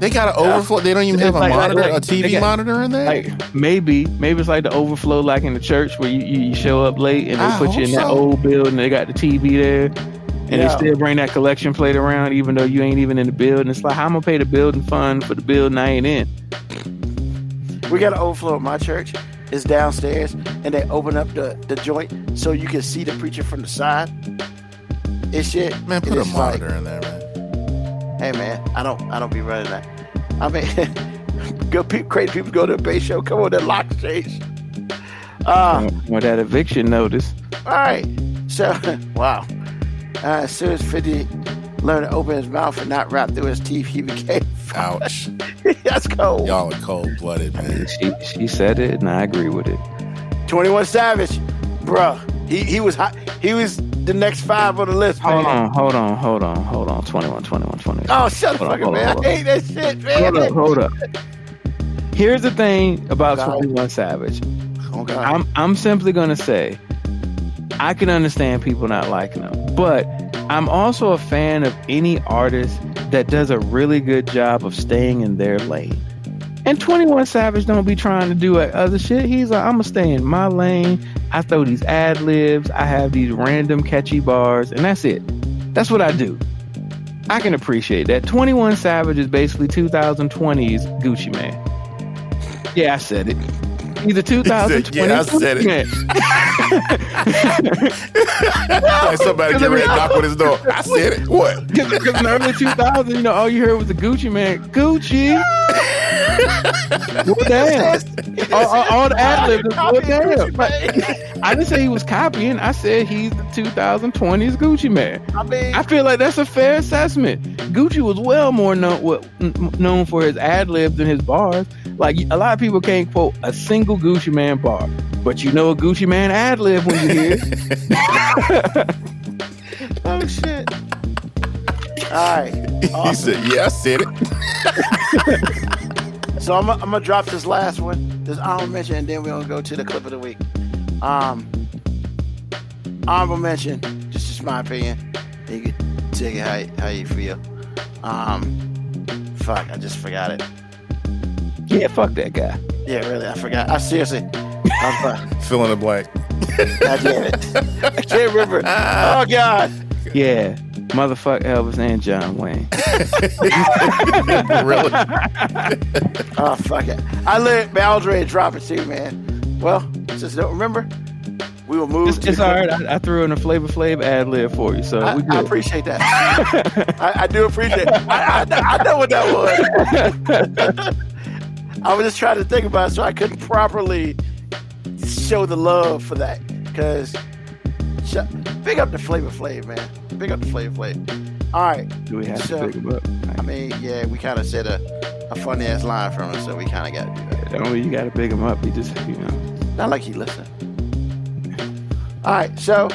They got an overflow. They don't even have a like- like- monitor, like- a TV got- monitor in there. Like maybe, maybe it's like the overflow, like in the church where you, you, you show up late and they I put you in hope that so. old building. They got the TV there, and Yeah. they still bring that collection plate around, even though you ain't even in the building. It's like how I'm gonna pay the building fund for the building I ain't in. We got an overflow at my church. It's downstairs, and they open up the, the joint so you can see the preacher from the side. It's shit. man, put and a it's like, monitor in there, man. Hey man, I don't I don't be running that. I mean, good people, crazy people go to a bass show. Come on, that lock stage. Uh, Or that eviction notice. all right. So, wow. Uh, as soon as 50 learned to open his mouth and not rap through his teeth, he became. Ouch. That's cold. Y'all are cold blooded, man. She she said it, and I agree with it. 21 Savage, bruh. He he was hot. He was the next five on the list, man. Hold on, hold on, hold on, hold on. 21, 21, 21. Oh, shut the Hold fuck up, man. hold I hate that shit, man. Hold up, hold up. Here's the thing about God. 21 Savage. Oh, I'm I'm simply gonna say I can understand people not liking him, but I'm also a fan of any artist that does a really good job of staying in their lane. And 21 Savage don't be trying to do other shit. He's like, I'm gonna stay in my lane. I throw these ad libs. I have these random catchy bars, and that's it. That's what I do. I can appreciate that. 21 Savage is basically 2020's Gucci Mane. Yeah, I said it. He's a 2020 Yeah, I said it. Gucci Man. like somebody get ready to knock on his door. I said it. What? Because in the early 2000s, you know, all you heard was the Gucci Mane. Gucci. well, damn. All, all, all the ad libs. Well, damn. I didn't say he was copying. I said he's the 2020s Gucci Mane. I mean, I feel like that's a fair assessment. Gucci was well more known, known for his ad libs than his bars. Like a lot of people can't quote a single Gucci Mane bar, but you know a Gucci Mane ad lib when you hear. it. oh shit. All right. He said, "Yeah, I said it." So I'm, I'm gonna drop this last one, this honorable mention, and then we're gonna go to the clip of the week. Um, honorable mention, just just my opinion. You can take it how, how you feel. Um, fuck, I just forgot it. yeah, fuck that guy. Yeah, really, I forgot. I seriously, I'm sorry. Fill in the blank. God damn it. I can't remember. Oh god. Yeah, motherfuck Elvis and John Wayne. really? Oh fuck it. I let Baldry drop it too, man. Well, just don't remember. We will move. It's, to it's the all clip. right. I, I threw in a Flavor Flav ad lib for you, so I, we I appreciate that. I, I do appreciate. It. I, I, I know what that was. I was just trying to think about it, so I couldn't properly show the love for that. Because, big up the Flavor Flav, man. Big up the Flavor Flav. All right. Do we have So- to pick him up? I mean, yeah, we kind of said a, a funny ass line from him, so we kind of got to do that. Don't you got to pick him up? He just, you know. Not like he listened. All right, so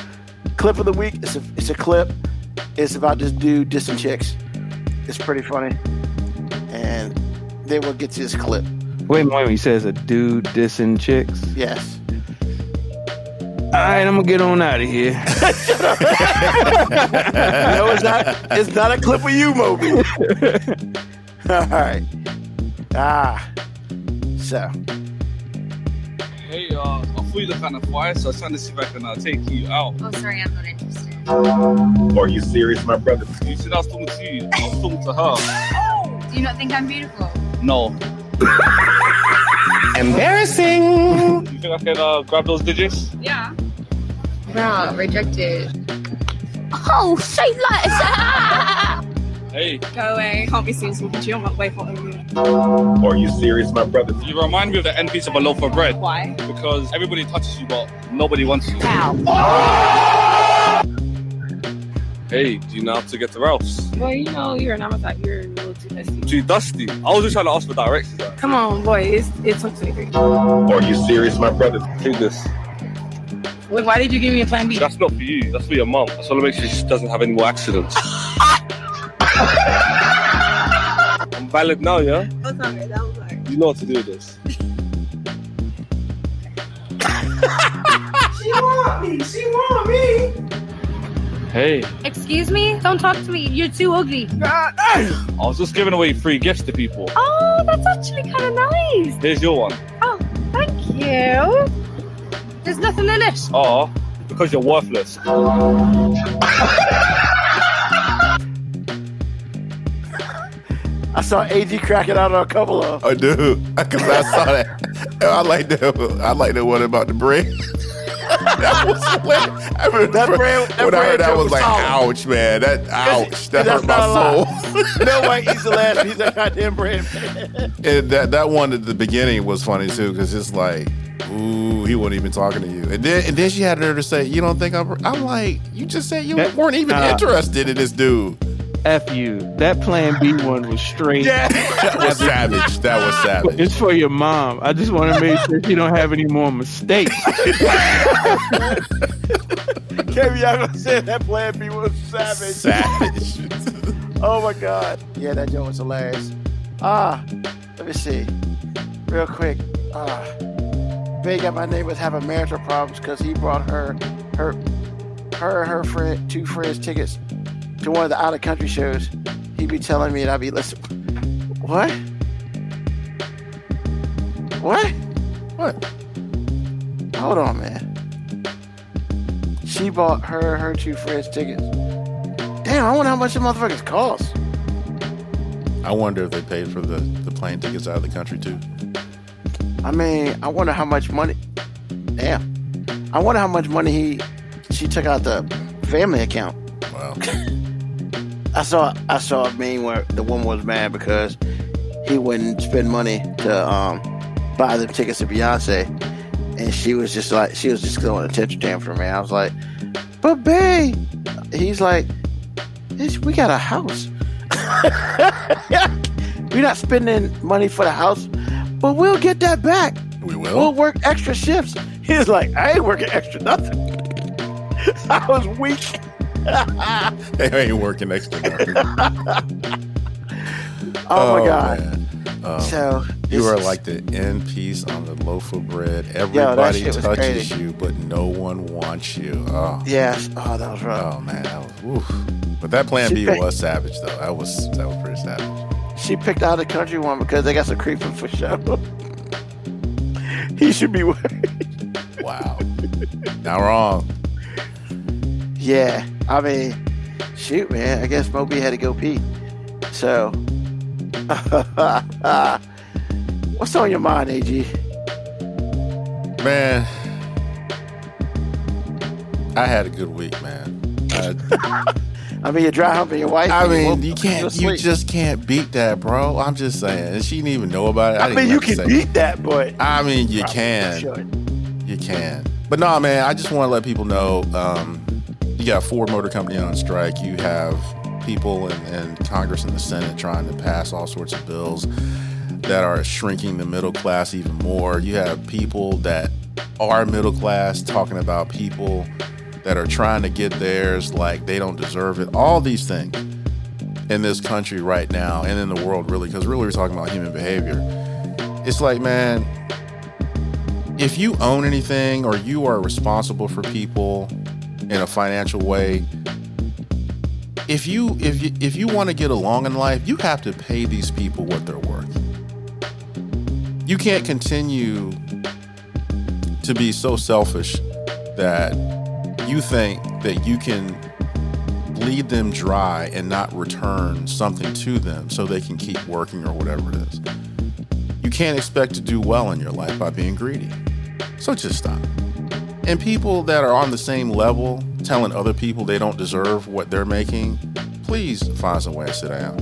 clip of the week. It's a it's a clip. It's about this dude dissing chicks. It's pretty funny, and then we'll get to this clip. Wait a minute. He says a dude dissing chicks. Yes. All right, I'm gonna get on out of here. No, it's not. It's not a clip of you, MoeB. All right. Ah. So Hey, uh, I thought you look kind of quiet, so I'm trying to see if I can uh, take you out. Oh, sorry, I'm not interested. Are you serious, my brother? You said I was talking to you. I was talking to her. Do you not think I'm beautiful? No. Embarrassing. You think I can uh, grab those digits? Yeah. Bro, rejected. Oh, say less. Hey, Go away. Can't be seen talking to you. I'm not way for you. Are you serious, my brother? you remind me of the end piece of a loaf of bread Why? because everybody touches you, but nobody wants you. Hey, do you know how to get to Ralph's? Boy, you know you're an amateur. You're a little too dusty. I was just trying to ask for directions. Like. Come on, boy. It's it's 2023. Are you serious, my brother? Take this. Wait, why did you give me a plan B? That's not for you. That's for your mum. I just want to make sure she doesn't have any more accidents. I'm valid now, yeah? That was alright. That was alright. You know what to do with this. She want me. She want me. Hey, Excuse me? Don't talk to me. You're too ugly. Ah, I was just giving away free gifts to people. Oh, that's actually kind of nice. Here's your one. Oh, thank you. There's nothing in it. Oh, because you're worthless. I saw AG cracking out on a couple of. I do. Because I saw that. I like that. I like the one about the bread. that was hilarious. I remember That bread- that when I heard that was was like, solid. ouch, man. That ouch. That That's hurt not my lie. soul. no way he's the last piece of goddamn bread. And that that one at the beginning was funny too, because it's like, ooh, he wasn't even talking to you. And then and then she had her to say, you don't think I'm? I'm like, you just said you That- weren't even uh, interested in this dude. F you. That Plan B one was straight. That was savage. That was savage. It's for your mom. I just want to make sure she don't have any more mistakes. Kevin Yago said that plan B was savage. Savage. Oh my god. Yeah, that joke was hilarious. Ah, let me see. Real quick. Ah, Big at my neighbors having marital problems because he brought her, her, her, and her friend, two friends tickets to one of the out of country shows. He'd be telling me and I'd be listening. What? What? What? Hold on, man. She bought her her two friends tickets. Damn, I wonder how much the motherfuckers cost. I wonder if they paid for the, the plane tickets out of the country too. I mean, I wonder how much money. Damn. I wonder how much money he she took out the family account. Wow. I saw I saw a meme where the woman was mad because he wouldn't spend money to um buy them tickets to Beyonce, and she was just like she was just throwing a temper tantrum. Man, I was like, but babe, he's like, we got a house. We're not spending money for the house, but we'll get that back. We will. We'll work extra shifts. He's like, I ain't working extra nothing. I was weak. They ain't working extra. nothing. Oh, my god. man. Um, So you are like the end piece on the loaf of bread. Everybody was touches you, but no one wants you. Oh, Yes. Oh, that was rough. oh man, that was. Oof. But that Plan She B picked- was savage though. That was that was pretty savage. She picked out a country one because they got some creeping for sure. he should be worried. Wow. Not wrong. Yeah. I mean, shoot, man. I guess MoeB had to go pee. So, what's on your mind, AG? Man, I had a good week, man. Uh, I mean, you're dry humping your wife. I mean, you can't, you just can't beat that, bro. I'm just saying. She didn't even know about it. I didn't mean, you can beat that, but I mean, you can. You can. But no, man, I just want to let people know um, you got Ford Motor Company on strike. You have people in, in Congress and the Senate trying to pass all sorts of bills that are shrinking the middle class even more. You have people that are middle class talking about people that are trying to get theirs like they don't deserve it. All these things in this country right now and in the world, really, because really we're talking about human behavior. It's like, man, if you own anything or you are responsible for people in a financial way, if you if you if you want to get along in life, you have to pay these people what they're worth. You can't continue to be so selfish that you think that you can bleed them dry and not return something to them so they can keep working or whatever it is. You can't expect to do well in your life by being greedy. So just stop. And people that are on the same level telling other people they don't deserve what they're making, please find some way to sit down.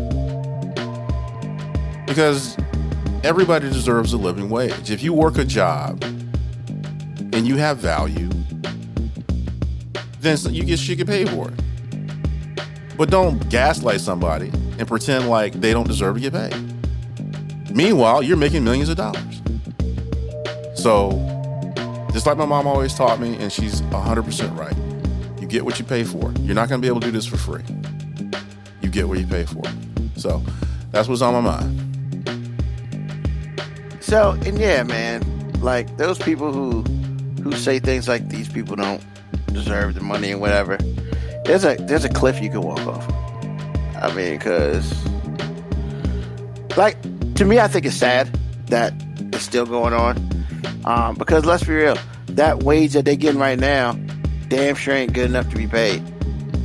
Because everybody deserves a living wage. If you work a job and you have value, then you get should get paid for it. but don't gaslight somebody and pretend like they don't deserve to get paid. Meanwhile, you're making millions of dollars. So, just like my mom always taught me, and she's 100% right, you get what you pay for. You're not going to be able to do this for free. You get what you pay for. So, that's what's on my mind. So, and yeah, man, like those people who who say things like these people don't deserve the money and whatever. There's a there's a cliff you can walk off. I mean, because like to me, I think it's sad that it's still going on. Um, because let's be real, that wage that they're getting right now, damn sure ain't good enough to be paid.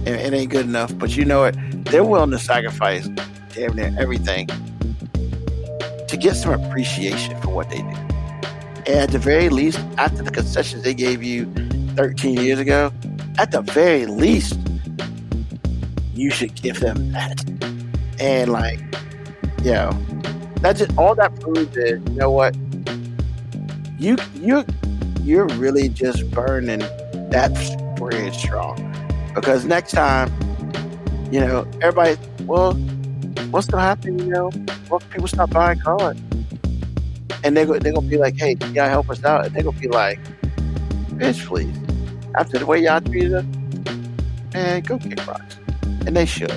It, it ain't good enough. But you know what? They're willing to sacrifice damn near everything to get some appreciation for what they do. And at the very least, after the concessions they gave you 13 years ago, at the very least, you should give them that. And like, you know, that's just all that proves is, you know what? You you you're really just burning that bridge strong. Because next time, you know, everybody well, what's gonna happen, you know? What people stop buying cars? And they're, they're gonna be like, hey, can y'all help us out? And they're gonna be like, bitch, please. After the way y'all treated us, man, go kick rocks. And they should.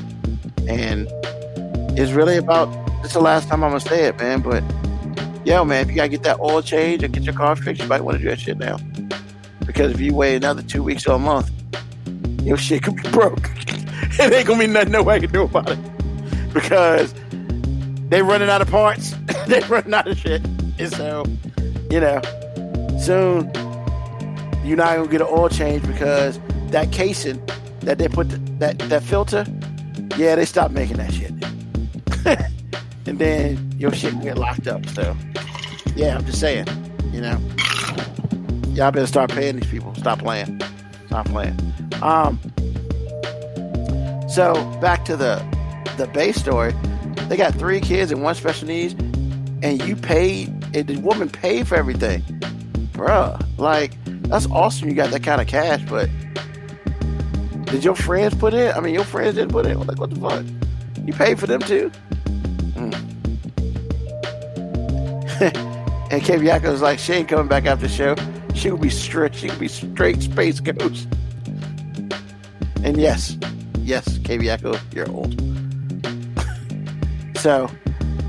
And it's really about is the last time I'm gonna say it, man, but yo, man, if you gotta get that oil change or get your car fixed, you might want to do that shit now. Because if you wait another two weeks or a month, your shit could be broke. it ain't gonna be nothing nobody can do about it. Because they running out of parts, they running out of shit. And so, you know, soon you're not gonna get an oil change because that casing that they put the, that that filter, yeah, they stopped making that shit. and then your shit can get locked up. So, yeah, I'm just saying, you know, y'all better start paying these people. Stop playing. Stop playing. Um. So back to the the base story. They got three kids and one special needs, and you paid. And the woman paid for everything, bruh. Like that's awesome. You got that kind of cash, but did your friends put in? I mean, your friends didn't put in. Like, what the fuck? You paid for them too? and Kevin Yako was like, she ain't coming back after the show. She will be straight. She will be straight space ghost. And yes, yes, KB Echo, you're old. so,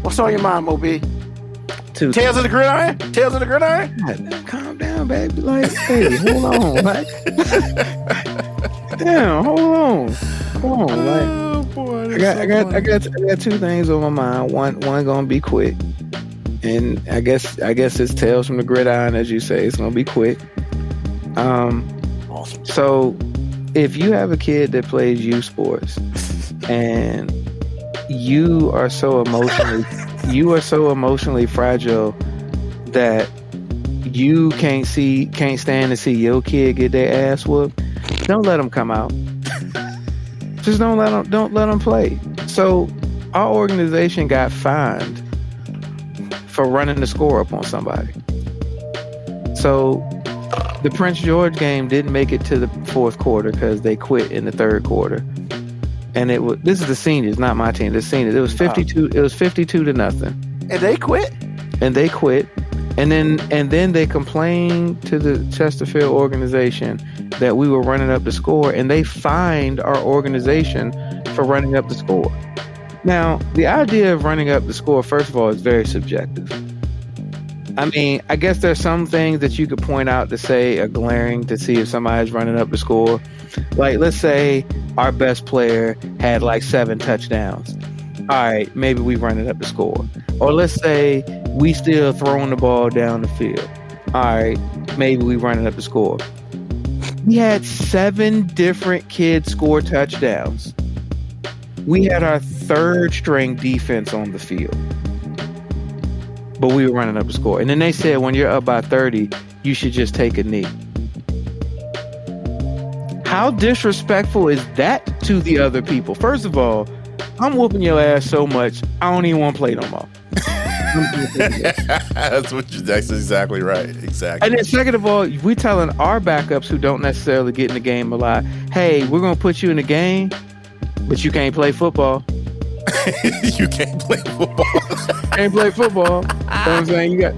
what's on your mind, MoeB? Two Tales of the Gridiron? Tales of the Gridiron? God, calm down, baby. Like, hey, hold on. Like, damn, hold on. Come on, like. Oh boy, I got, I got, I got, I got two things on my mind. One, one gonna be quick, and I guess, I guess it's Tales from the Gridiron, as you say. It's gonna be quick. Um, Awesome. so if you have a kid that plays youth sports, and you are so emotionally, you are so emotionally fragile that you can't see, can't stand to see your kid get their ass whooped. Don't let them come out. Just don't let them don't let them play. So our organization got fined for running the score up on somebody. So the Prince George game didn't make it to the fourth quarter because they quit in the third quarter. And it was this is the seniors, not my team. The seniors. It was oh. fifty two. It was fifty two to nothing, And they quit? and they quit. And then and then they complained to the Chesterfield organization that we were running up the score, and they fined our organization for running up the score. Now, the idea of running up the score, first of all, is very subjective. I mean, I guess there's some things that you could point out to say are glaring to see if somebody's running up the score. Like, let's say our best player had like seven touchdowns. All right, maybe we run it up the score. Or let's say we still throwing the ball down the field. All right, maybe we run it up the score. We had seven different kids score touchdowns. We had our third string defense on the field. But we were running up the score. And then they said when you're up by 30, you should just take a knee. How disrespectful is that to the other people? First of all, I'm whooping your ass so much, I don't even want to play no more. that's what you, that's exactly right. Exactly. And then second of all, we telling our backups who don't necessarily get in the game a lot, hey, we're gonna put you in the game, but you can't play football. you can't play football. Can't play football. Ah. you know what I'm saying? You got.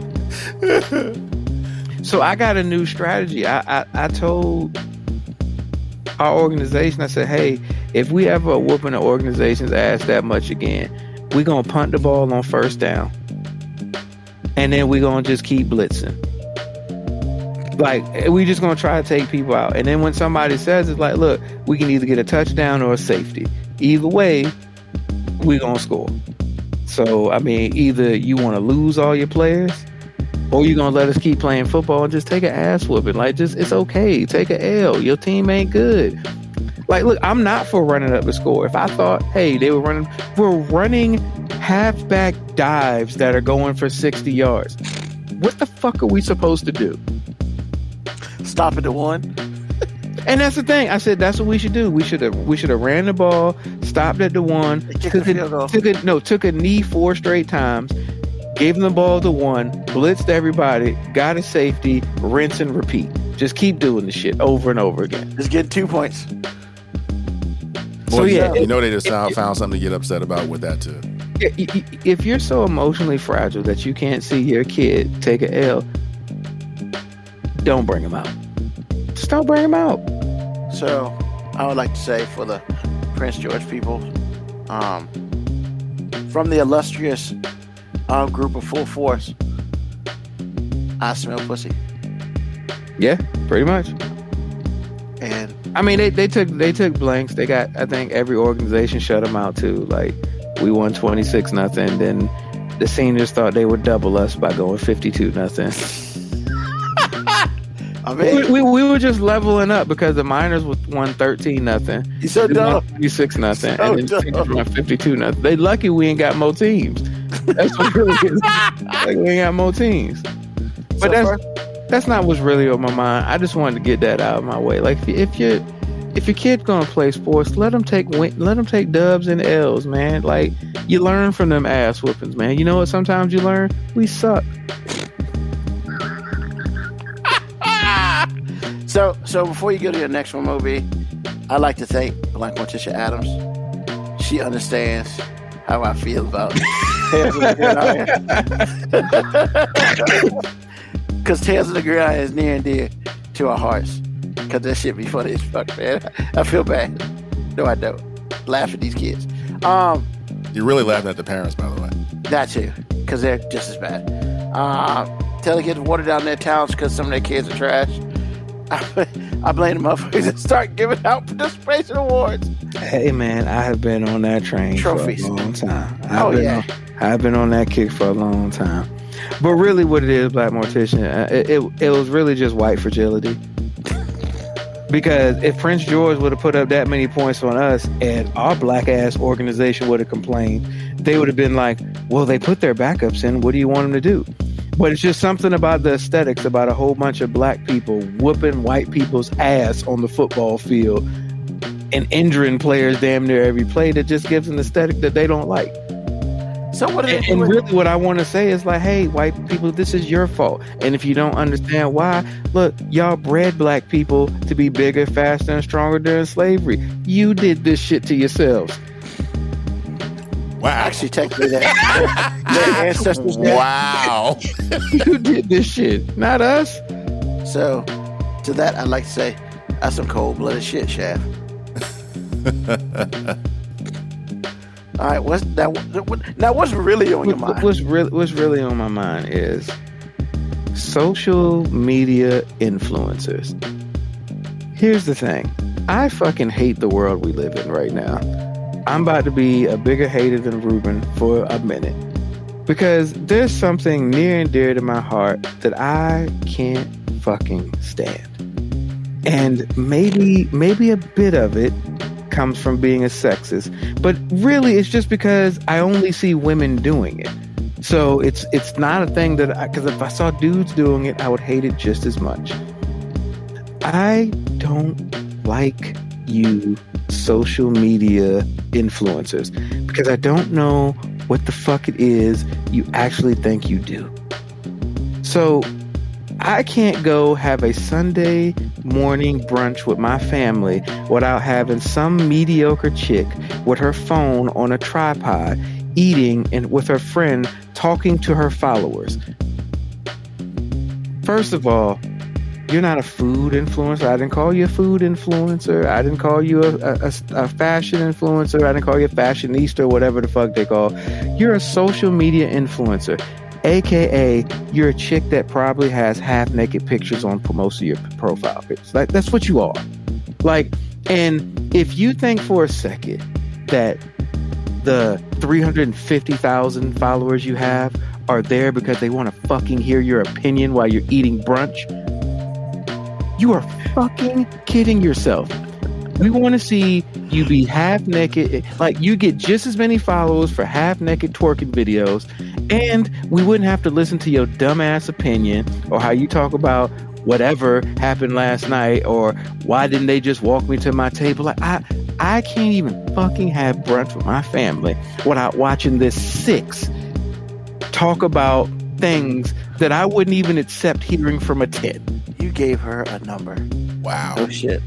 So I got a new strategy. I, I I told our organization. I said, hey, if we ever whooping the organization's ass that much again, we gonna punt the ball on first down, and then we gonna just keep blitzing. Like eh, we just gonna try to take people out, and then when somebody says it's like, look, we can either get a touchdown or a safety. Either way, we gonna score. So I mean, either you want to lose all your players, or you gonna let us keep playing football and just take an ass whooping. Like, just it's okay. Take a L. Your team ain't good. Like, look, I'm not for running up the score. If I thought, hey, they were running, we're running halfback dives that are going for 60 yards. What the fuck are we supposed to do? Stop it at one. And that's the thing. I said that's what we should do. We should have we should have ran the ball, stopped at the one, took the a, took a no, took a knee four straight times, gave them the ball to one, blitzed everybody, got a safety, rinse and repeat. Just keep doing the shit over and over again. Just get two points. So yeah, you know they just found, found something to get upset about with that too. i- i- if you're so emotionally fragile that you can't see your kid take a L, don't bring him out. Just don't bring him out. So I would like to say for the Prince George people, um, from the illustrious uh, group of full force, I smell pussy. Yeah, pretty much. And I mean, they, they took they took blanks. They got I think every organization shut them out too. Like we won twenty six nothing. Then the seniors thought they would double us by going fifty two nothing. I We, mean, we, we were just leveling up because the miners won thirteen nothing. he's so dumb. Twenty six nothing, So and then dumb. seniors won fifty two nothing. They lucky we ain't got more teams. That's what really is. Like we ain't got more teams. But So that's first- that's not what's really on my mind. I just wanted to get that out of my way. Like if, if you if your kid gonna play sports, let them take win- let them take dubs and L's, man. Like you learn from them ass whoopings, man. You know what? Sometimes you learn we suck. So, so before you go to your next one, MoeB, I'd like to thank Blank Morticia Adams. She understands how I feel about Tales of the Gridiron. Because Tales of the Gridiron is near and dear to our hearts. Because that shit be funny as fuck, man. I feel bad. No, I don't. Laugh at these kids. Um, You're really laughing at the parents, by the way. that too, because they're just as bad. Uh, tell the kids to water down their talents because some of their kids are trash. I blame the motherfuckers that start giving out participation awards. Hey man, I have been on that train Trophies. for a long time. I've Oh, been yeah. on, I've been on that kick for a long time. But really, what it is, Black Mortician, uh, it, it it was really just white fragility. Because if Prince George would have put up that many points on us and our black ass organization would have complained, they would have been like, well, they put their backups in. What do you want them to do? But it's just something about the aesthetics, about a whole bunch of black people whooping white people's ass on the football field and injuring players damn near every play that just gives an aesthetic that they don't like. So what And, and really, what I want to say is like, hey, white people, this is your fault. And if you don't understand why, look, y'all bred black people to be bigger, faster, and stronger during slavery. You did this shit to yourselves. Wow. actually technically that their ancestors did. Wow. You did this shit, not us. So to that, I'd like to say that's some cold blooded shit, Shaft. All right, what's that? What, now, what's really on your mind? What's really what's really on my mind is social media influencers. Here's the thing. I fucking hate the world we live in right now. I'm about to be a bigger hater than Ruben for a minute. Because there's something near and dear to my heart that I can't fucking stand. And maybe maybe a bit of it comes from being a sexist, but really it's just because I only see women doing it. So it's it's not a thing that I because if I saw dudes doing it, I would hate it just as much. I don't like you social media influencers because I don't know what the fuck it is you actually think you do. So I can't go have a Sunday morning brunch with my family without having some mediocre chick with her phone on a tripod eating and with her friend talking to her followers. First of all, you're not a food influencer. I didn't call you a food influencer. I didn't call you a, a, a fashion influencer. I didn't call you a fashionista or whatever the fuck they call. You're a social media influencer, aka you're a chick that probably has half naked pictures on most of your profile pics. Like that's what you are. Like, and if you think for a second that the 350,000 followers you have are there because they want to fucking hear your opinion while you're eating brunch, you are fucking kidding yourself. We want to see you be half naked. Like you get just as many followers for half naked twerking videos, and we wouldn't have to listen to your dumbass opinion or how you talk about whatever happened last night or why didn't they just walk me to my table. Like I, I can't even fucking have brunch with my family without watching this six talk about things that I wouldn't even accept hearing from a 10. Gave her a number. Wow. Oh shit.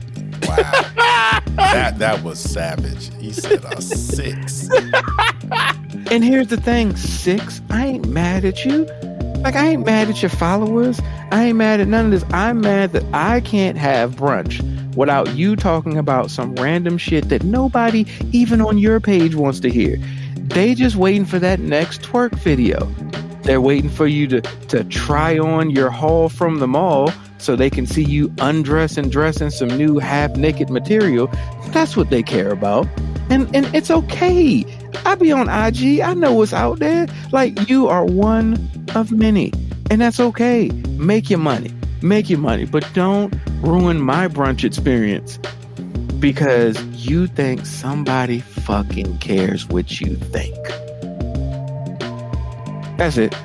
Wow. that that was savage. He said a six. And here's the thing, six, I ain't mad at you. Like I ain't mad at your followers. I ain't mad at none of this. I'm mad that I can't have brunch without you talking about some random shit that nobody even on your page wants to hear. They just waiting for that next twerk video. They're waiting for you to to try on your haul from the mall so they can see you undress and dress in some new half naked material. That's what they care about. And and it's okay. I be on IG. I know what's out there. Like you are one of many. And that's okay. Make your money. Make your money. But don't ruin my brunch experience because you think somebody fucking cares what you think. That's it.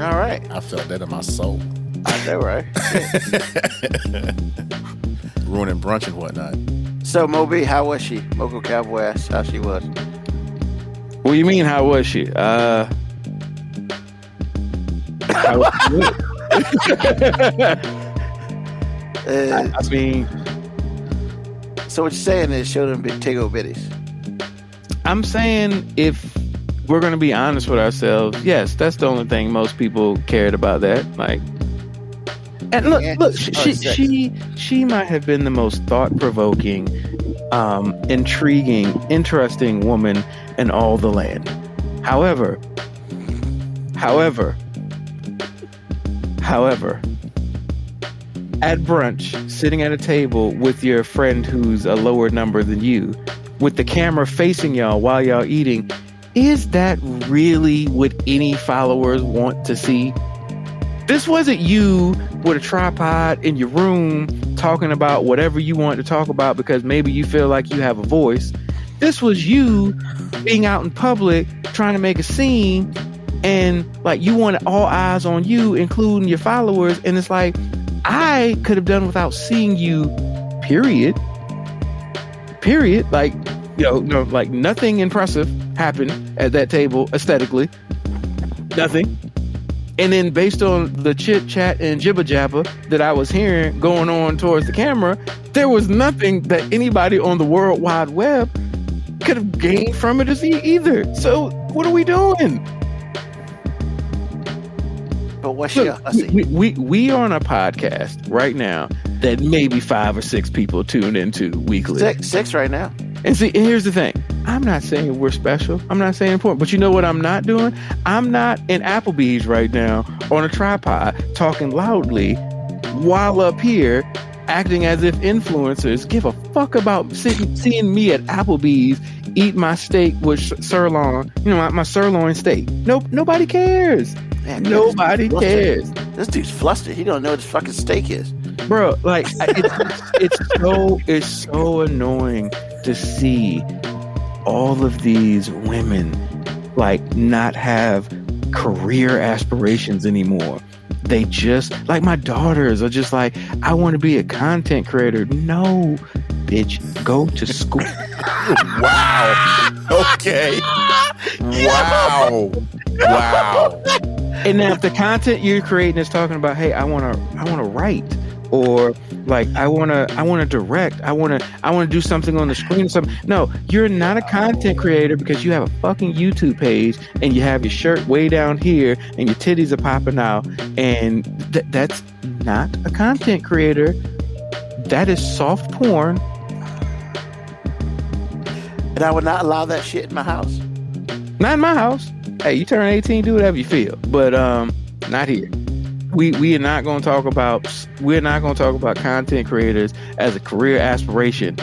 All right. I felt that in my soul. I know, right? Ruining brunch and whatnot. so MoeB, how was she? Moco Cowboy asked how she was. What do you mean? How was she? Uh, how was she? Uh, I mean, so what you're saying is show them big Tego bitties. I'm saying if we're going to be honest with ourselves, yes, that's the only thing most people cared about. That like, and look, Yeah. look, she Oh, she, she she might have been the most thought provoking, um, intriguing, interesting woman in all the land. However, however, however. At brunch, sitting at a table with your friend who's a lower number than you, with the camera facing y'all while y'all eating, is that really what any followers want to see? This wasn't you with a tripod in your room talking about whatever you want to talk about because maybe you feel like you have a voice. This was you being out in public trying to make a scene and like you wanted all eyes on you, including your followers. And it's like, I could have done without seeing you, period. Period. Like, you know, no, like nothing impressive happened at that table aesthetically. Nothing. And then based on the chit chat and jibber jabber that I was hearing going on towards the camera, there was nothing that anybody on the World Wide Web could have gained from it as either. So what are we doing? But what's Look, hussy? we, we we are on a podcast right now that maybe five or six people tune into weekly. Six, six right now. And see, and here's the thing. I'm not saying we're special. I'm not saying important. But you know what I'm not doing? I'm not in Applebee's right now on a tripod talking loudly while up here acting as if influencers give a fuck about sitting, seeing me at Applebee's eat my steak with sirloin, you know, my, my sirloin steak. Nope, nobody cares. Man, Nobody dude's cares. This dude's flustered. He don't know what his fucking steak is. bro like it's, it's so it's so annoying to see all of these women like not have career aspirations anymore they just like my daughters are just like i want to be a content creator no bitch go to school Wow. Okay. Wow. Wow. And now, if the content you're creating is talking about, hey, I want to, I want to write, or like I want to, I want to direct, I want to, I want to do something on the screen or something. No, you're not a content creator because you have a fucking YouTube page and you have your shirt way down here and your titties are popping out, and th- that's not a content creator. That is soft porn. And I would not allow that shit in my house. Not in my house. Hey, you turn 18, do whatever you feel, but um, not here. We we are not going to talk about we're not going to talk about content creators as a career aspiration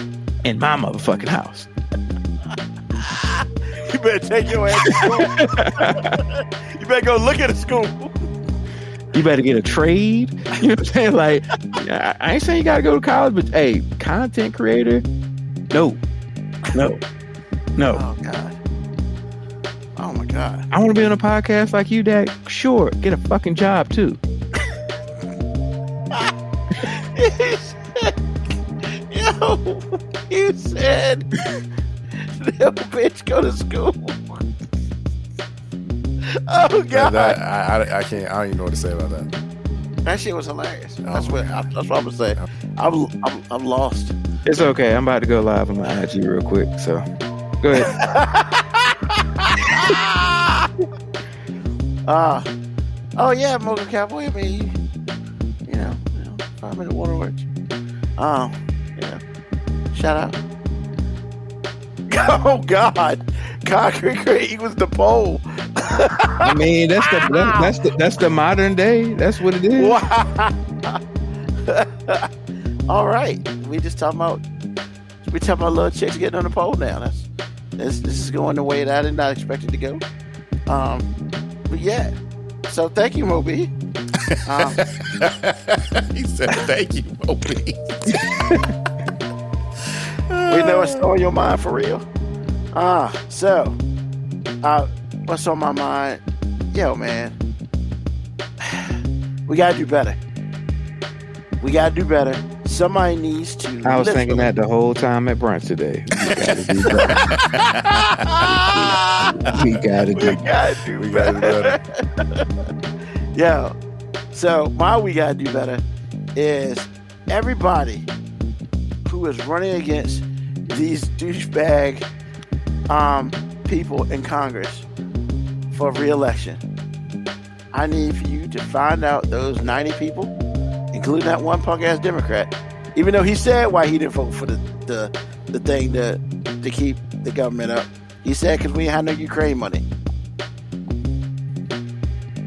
in my motherfucking house. You better take your ass to school. you better go look at a school. You better get a trade. You know what I'm saying? Like, I I ain't saying you got to go to college, but hey, content creator, no, no, no. Oh God. Oh my God. I want to be on a podcast like you, Dad. Sure, get a fucking job too. Yo, you said little bitch go to school. Oh God, that- I, I, I can't. I don't even know what to say about that. that shit was hilarious. That's Oh, what I, that's what I'm gonna say. I'm, I'm I'm lost. It's okay. I'm about to go live on my IG real quick. So go ahead. Ah, oh yeah, Mocha Cowboy. I mean, minute waterworks. Um, yeah. Shout out. Oh God, Concrete Creek equals the pole. I mean, that's the that, that's the that's the modern day. That's what it is. Wow. All right, we just talking about we talking about little chicks getting on the pole now. That's this this is going the way that I did not expect it to go. Um, but yeah. So thank you, MoeB. Um, he said, "Thank you, MoeB." we know it's on your mind for real. Ah, so uh, what's on my mind? Yo, man, we gotta do better. We gotta do better. Somebody needs to. I was thinking them. that the whole time at brunch today. We gotta do better. we better. gotta do We gotta do better. Yo, so my we gotta do better is everybody who is running against these douchebag um, people in Congress for re-election. I need for you to find out those 90 people, including that one punk ass Democrat, even though he said why he didn't vote for the the, the thing to to keep the government up. He said because we had no Ukraine money.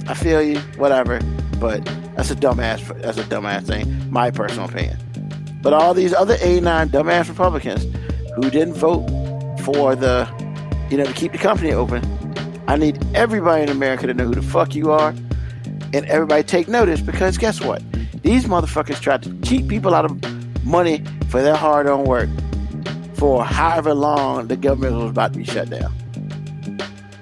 I feel you, whatever, but that's a dumbass. That's a dumbass thing. My personal opinion. But all these other 89 dumbass Republicans who didn't vote for the, you know, to keep the company open, I need everybody in America to know who the fuck you are, and everybody take notice because guess what? These motherfuckers tried to cheat people out of money for their hard-earned work for however long the government was about to be shut down.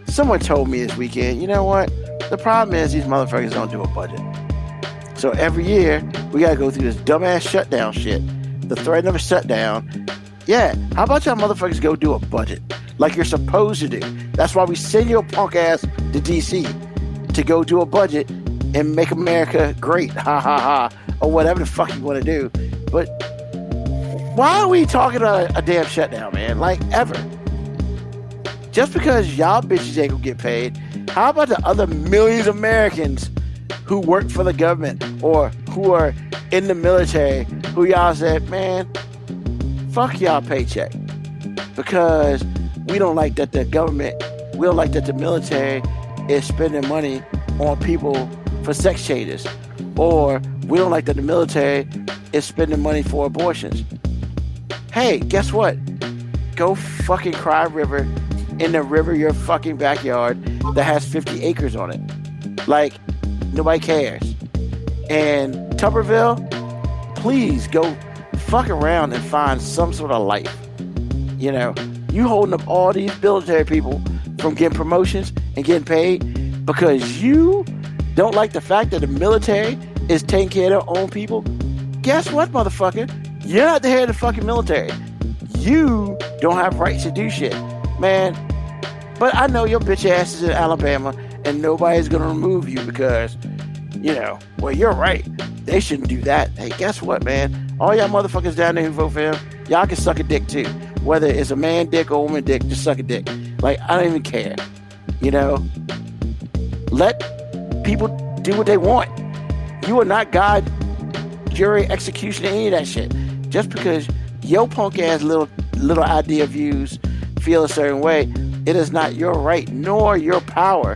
Someone told me this weekend, you know what? The problem is these motherfuckers don't do a budget. So every year we gotta go through this dumbass shutdown shit. The threat of a shutdown. Yeah, how about y'all motherfuckers go do a budget like you're supposed to do? That's why we send your punk ass to DC to go do a budget and make America great. Ha ha ha. Or whatever the fuck you want to do. But why are we talking about a, a damn shutdown, man? Like ever. Just because y'all bitches ain't gonna get paid, how about the other millions of Americans who work for the government or who are in the military who y'all said, man, fuck y'all paycheck. Because we don't like that the government, we don't like that the military is spending money on people for sex changes. Or we don't like that the military is spending money for abortions. Hey, guess what? Go fucking cry river in the river your fucking backyard that has 50 acres on it. Like, nobody cares. And Tuberville, please go fuck around and find some sort of life. You know, you holding up all these military people from getting promotions and getting paid because you don't like the fact that the military is taking care of their own people. Guess what, motherfucker? You're not the head of the fucking military. You don't have rights to do shit, man. But I know your bitch ass is in Alabama and nobody's gonna remove you because, you know, well, you're right. They shouldn't do that. Hey, guess what, man? All y'all motherfuckers down there who vote for him, y'all can suck a dick too. Whether it's a man dick or woman dick, just suck a dick. Like I don't even care. You know, let people do what they want. You are not God, jury, execution, any of that shit. Just because your punk ass little little idea views feel a certain way, it is not your right nor your power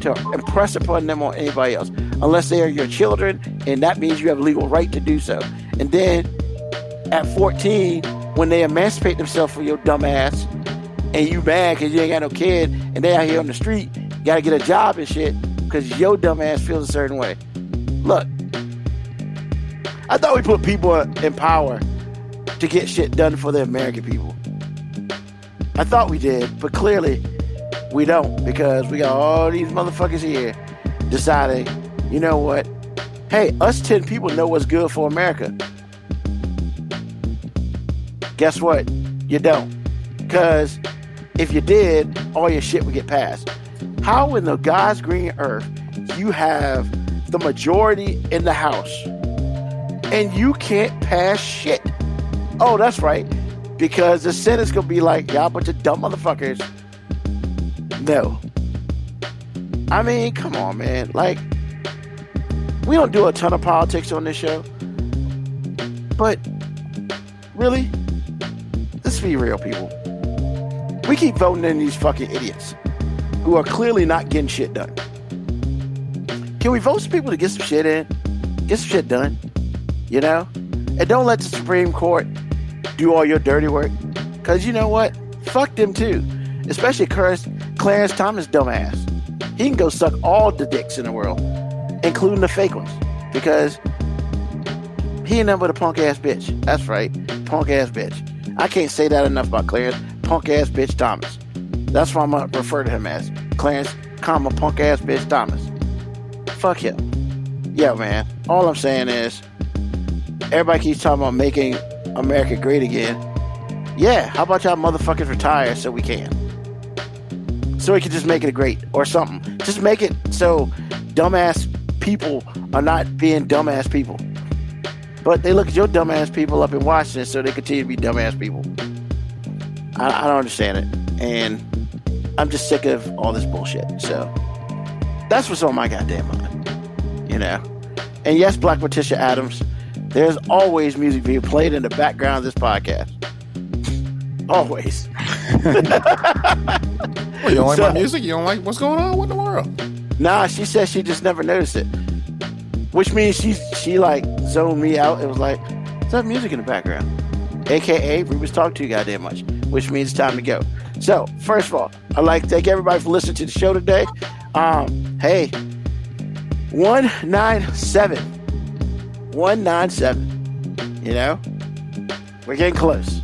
to impress upon them or anybody else, unless they are your children, and that means you have legal right to do so. And then at 14, when they emancipate themselves from your dumb ass, and you mad because you ain't got no kid, and they out here on the street, gotta get a job and shit, because your dumb ass feels a certain way. Look, I thought we put people in power to get shit done for the American people. I thought we did, but clearly we don't because we got all these motherfuckers here deciding, you know what? Hey, us 10 people know what's good for America. Guess what? You don't. Because if you did, all your shit would get passed. How in the God's green earth you have the majority in the House and you can't pass shit? Oh, that's right. Because the Senate's gonna be like, y'all bunch of dumb motherfuckers. No. I mean, come on, man. Like, we don't do a ton of politics on this show. But really, let's be real, people. We keep voting in these fucking idiots who are clearly not getting shit done. Can we vote some people to get some shit in? Get some shit done. You know? And don't let the Supreme Court do all your dirty work. Cause you know what? Fuck them too. Especially Clarence, Clarence Thomas dumbass. He can go suck all the dicks in the world, including the fake ones. Because he ain't nothing but a punk ass bitch. That's right. Punk ass bitch. I can't say that enough about Clarence. Punk ass bitch Thomas. That's why I'm gonna refer to him as Clarence, comma punk ass bitch Thomas. Fuck him. Yeah, man. All I'm saying is everybody keeps talking about making America great again. Yeah, how about y'all motherfuckers retire so we can? So we can just make it great or something. Just make it so dumbass people are not being dumbass people. But they look at your dumbass people up in Washington so they continue to be dumbass people. I, I don't understand it. And I'm just sick of all this bullshit. So that's what's on my goddamn mind. You know? And yes, Black Patricia Adams, there's always music being played in the background of this podcast. Always. Well, you don't like So- my music? You don't like what's going on? What in the world? Nah, she said she just never noticed it. Which means she she like zoned me out. It was like, is that music in the background? AKA, we was talking you goddamn much. Which means time to go. So, first of all, I'd like to thank everybody for listening to the show today. Um, hey, 197. 197. You know? We're getting close.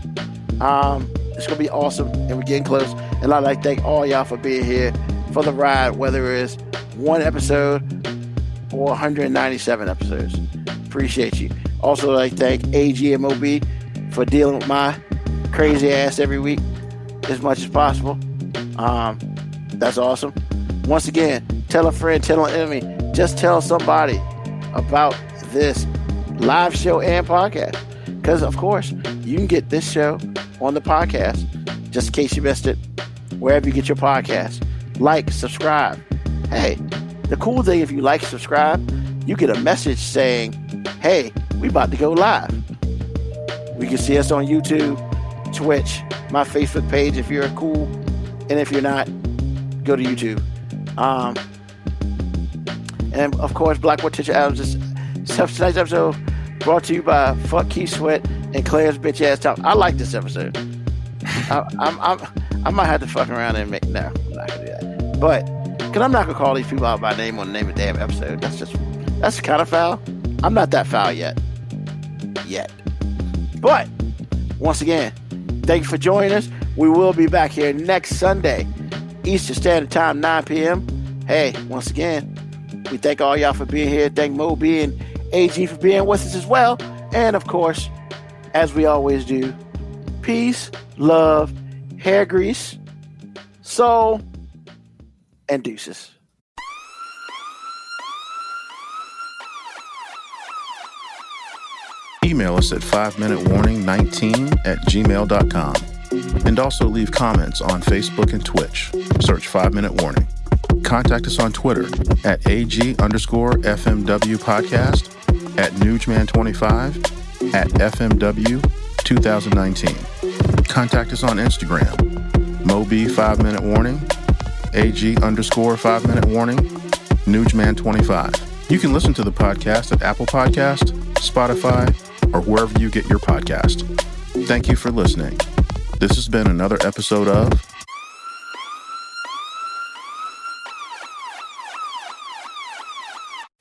Um, it's gonna be awesome, and we're getting close. And I'd like to thank all y'all for being here for the ride, whether it's one episode or 197 episodes. Appreciate you. Also, I'd like to thank AGMOB for dealing with my crazy ass every week as much as possible. Um, that's awesome. Once again, tell a friend, tell an enemy, just tell somebody about this live show and podcast. Because, of course, you can get this show on the podcast, just in case you missed it, wherever you get your podcast. Like, subscribe. Hey, the cool thing if you like, subscribe, you get a message saying, hey, we about to go live. We can see us on YouTube, Twitch, my Facebook page if you're cool. And if you're not, go to YouTube. Um, and of course, Blackboard Teacher Adams is tonight's episode brought to you by Fuck Keith Sweat and Claire's bitch ass Talk. I like this episode. I, I'm, I'm, I might have to fuck around and make. No, I'm not gonna do that. But because I'm not gonna call these people out by name on the name of the damn episode. That's just that's kind of foul. I'm not that foul yet. Yet. But once again, thank you for joining us. We will be back here next Sunday, Eastern Standard Time, 9 p.m. Hey, once again, we thank all y'all for being here. Thank MoeB and AG for being with us as well. And of course, as we always do, peace, love, hair grease, soul, and deuces. Email us at 5minutewarning19 at gmail.com and also leave comments on Facebook and Twitch. Search 5 Minute Warning. Contact us on Twitter at AG underscore FMW podcast, at Nugman25, at FMW 2019. Contact us on Instagram, MoeB 5 Minute Warning, AG underscore 5 Minute Warning, Nugman25. You can listen to the podcast at Apple Podcast, Spotify, or wherever you get your podcast. Thank you for listening. This has been another episode of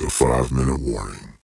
The 5 Minute Warning.